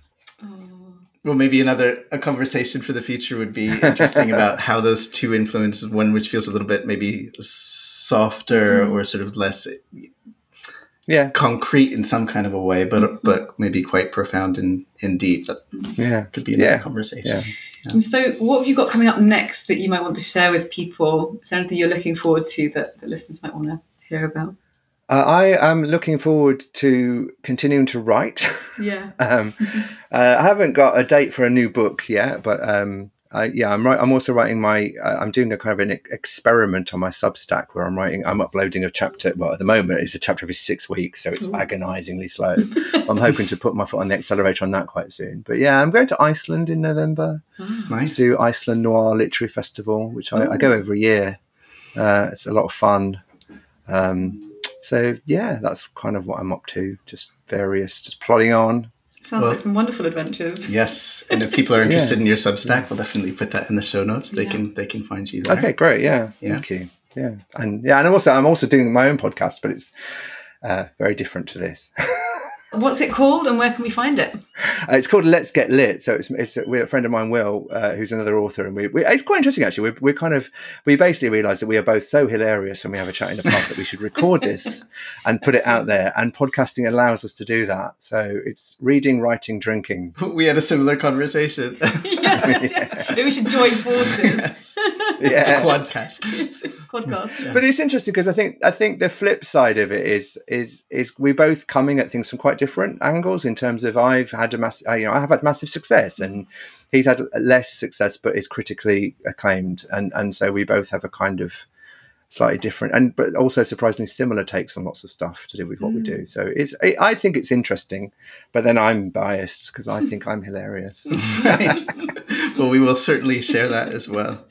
Well, maybe another a conversation for the future would be interesting about how those two influences, one which feels a little bit maybe softer or sort of less Yeah, concrete in some kind of a way, but but maybe quite profound and, and deep. That yeah, could be another Yeah. conversation. Yeah. and so what have you got coming up next that you might want to share with people is there anything you're looking forward to that the listeners might want to hear about uh, I am looking forward to continuing to write. yeah um, uh, I haven't got a date for a new book yet, but um, I, yeah, I'm right. I'm also writing my. Uh, I'm doing a kind of an e- experiment on my Substack where I'm writing. I'm uploading a chapter. Well, at the moment, it's a chapter every six weeks, so it's Ooh. agonisingly slow. I'm hoping to put my foot on the accelerator on that quite soon. But yeah, I'm going to Iceland in November to Nice. do Iceland Noir Literary Festival, which I, I go every year. Uh, it's a lot of fun. Um, so yeah, that's kind of what I'm up to. Just various, just plodding on. Sounds Well- like some wonderful adventures Yes, and if people are interested Yeah. in your Substack, we'll definitely put that in the show notes. They Yeah. can they can find you there. Okay, great. Yeah, Yeah. thank you. Yeah, and yeah, and I'm also I'm also doing my own podcast, but it's uh, very different to this. what's it called and where can we find it Uh, it's called Let's Get Lit. So it's, it's we're a friend of mine, Will, uh, who's another author, and we, we it's quite interesting actually. We're, we're kind of we basically realised that we are both so hilarious when we have a chat in the pub that we should record this and put it out there. And podcasting allows us to do that. So it's reading, writing, drinking. We had a similar conversation. yes. Maybe we should join forces. yeah. Quadcast. Quadcast. Yeah. But it's interesting because I think I think the flip side of it is is is we're both coming at things from quite different angles in terms of I've had a massive you know I have had massive success and he's had less success but is critically acclaimed and and so we both have a kind of slightly different and but also surprisingly similar takes on lots of stuff to do with what mm. we do so it's i think it's interesting but then i'm biased because i think i'm hilarious well we will certainly share that as well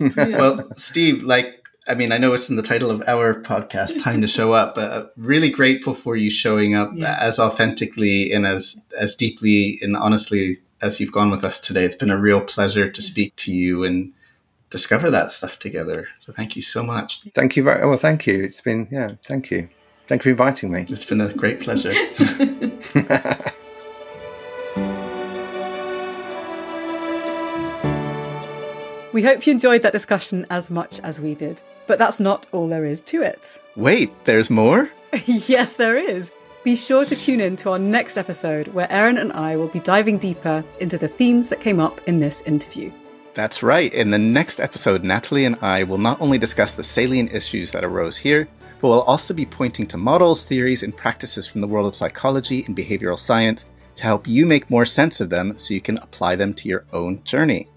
yeah. well steve like I mean, I know it's in the title of our podcast, "Time to Show Up," but uh, really grateful for you showing up yeah. as authentically and as as deeply and honestly as you've gone with us today. It's been a real pleasure to speak to you and discover that stuff together. So thank you so much. Thank you very well. Thank you. It's been yeah. Thank you. Thank you for inviting me. It's been a great pleasure. We hope you enjoyed that discussion as much as we did, but that's not all there is to it. Wait, there's more? yes, there is. Be sure to tune in to our next episode where Aaron and I will be diving deeper into the themes that came up in this interview. That's right. In the next episode, Natalie and I will not only discuss the salient issues that arose here, but we'll also be pointing to models, theories, and practices from the world of psychology and behavioral science to help you make more sense of them so you can apply them to your own journey.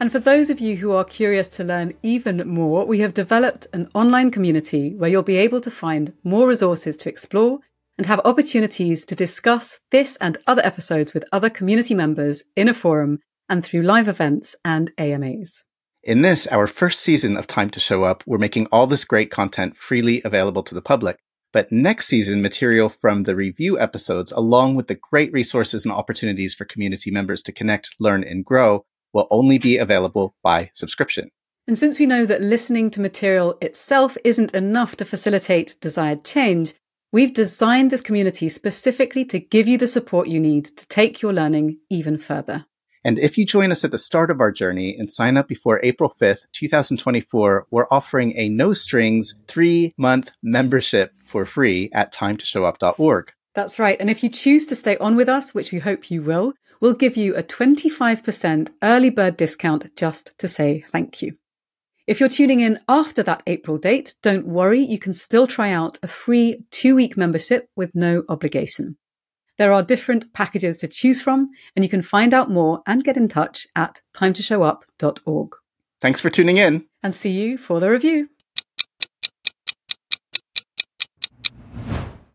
And for those of you who are curious to learn even more, we have developed an online community where you'll be able to find more resources to explore and have opportunities to discuss this and other episodes with other community members in a forum and through live events and AMAs. In this, our first season of Time to Show Up, we're making all this great content freely available to the public. But next season, material from the review episodes, along with the great resources and opportunities for community members to connect, learn, and grow, will only be available by subscription. And since we know that listening to material itself isn't enough to facilitate desired change, we've designed this community specifically to give you the support you need to take your learning even further. And if you join us at the start of our journey and sign up before April 5th, 2024, we're offering a no strings three month membership for free at timetoshowup.org. That's right. And if you choose to stay on with us, which we hope you will, we'll give you a 25% early bird discount just to say thank you. If you're tuning in after that April date, don't worry, you can still try out a free two week membership with no obligation. There are different packages to choose from, and you can find out more and get in touch at timetoshowup.org. Thanks for tuning in. And see you for the review.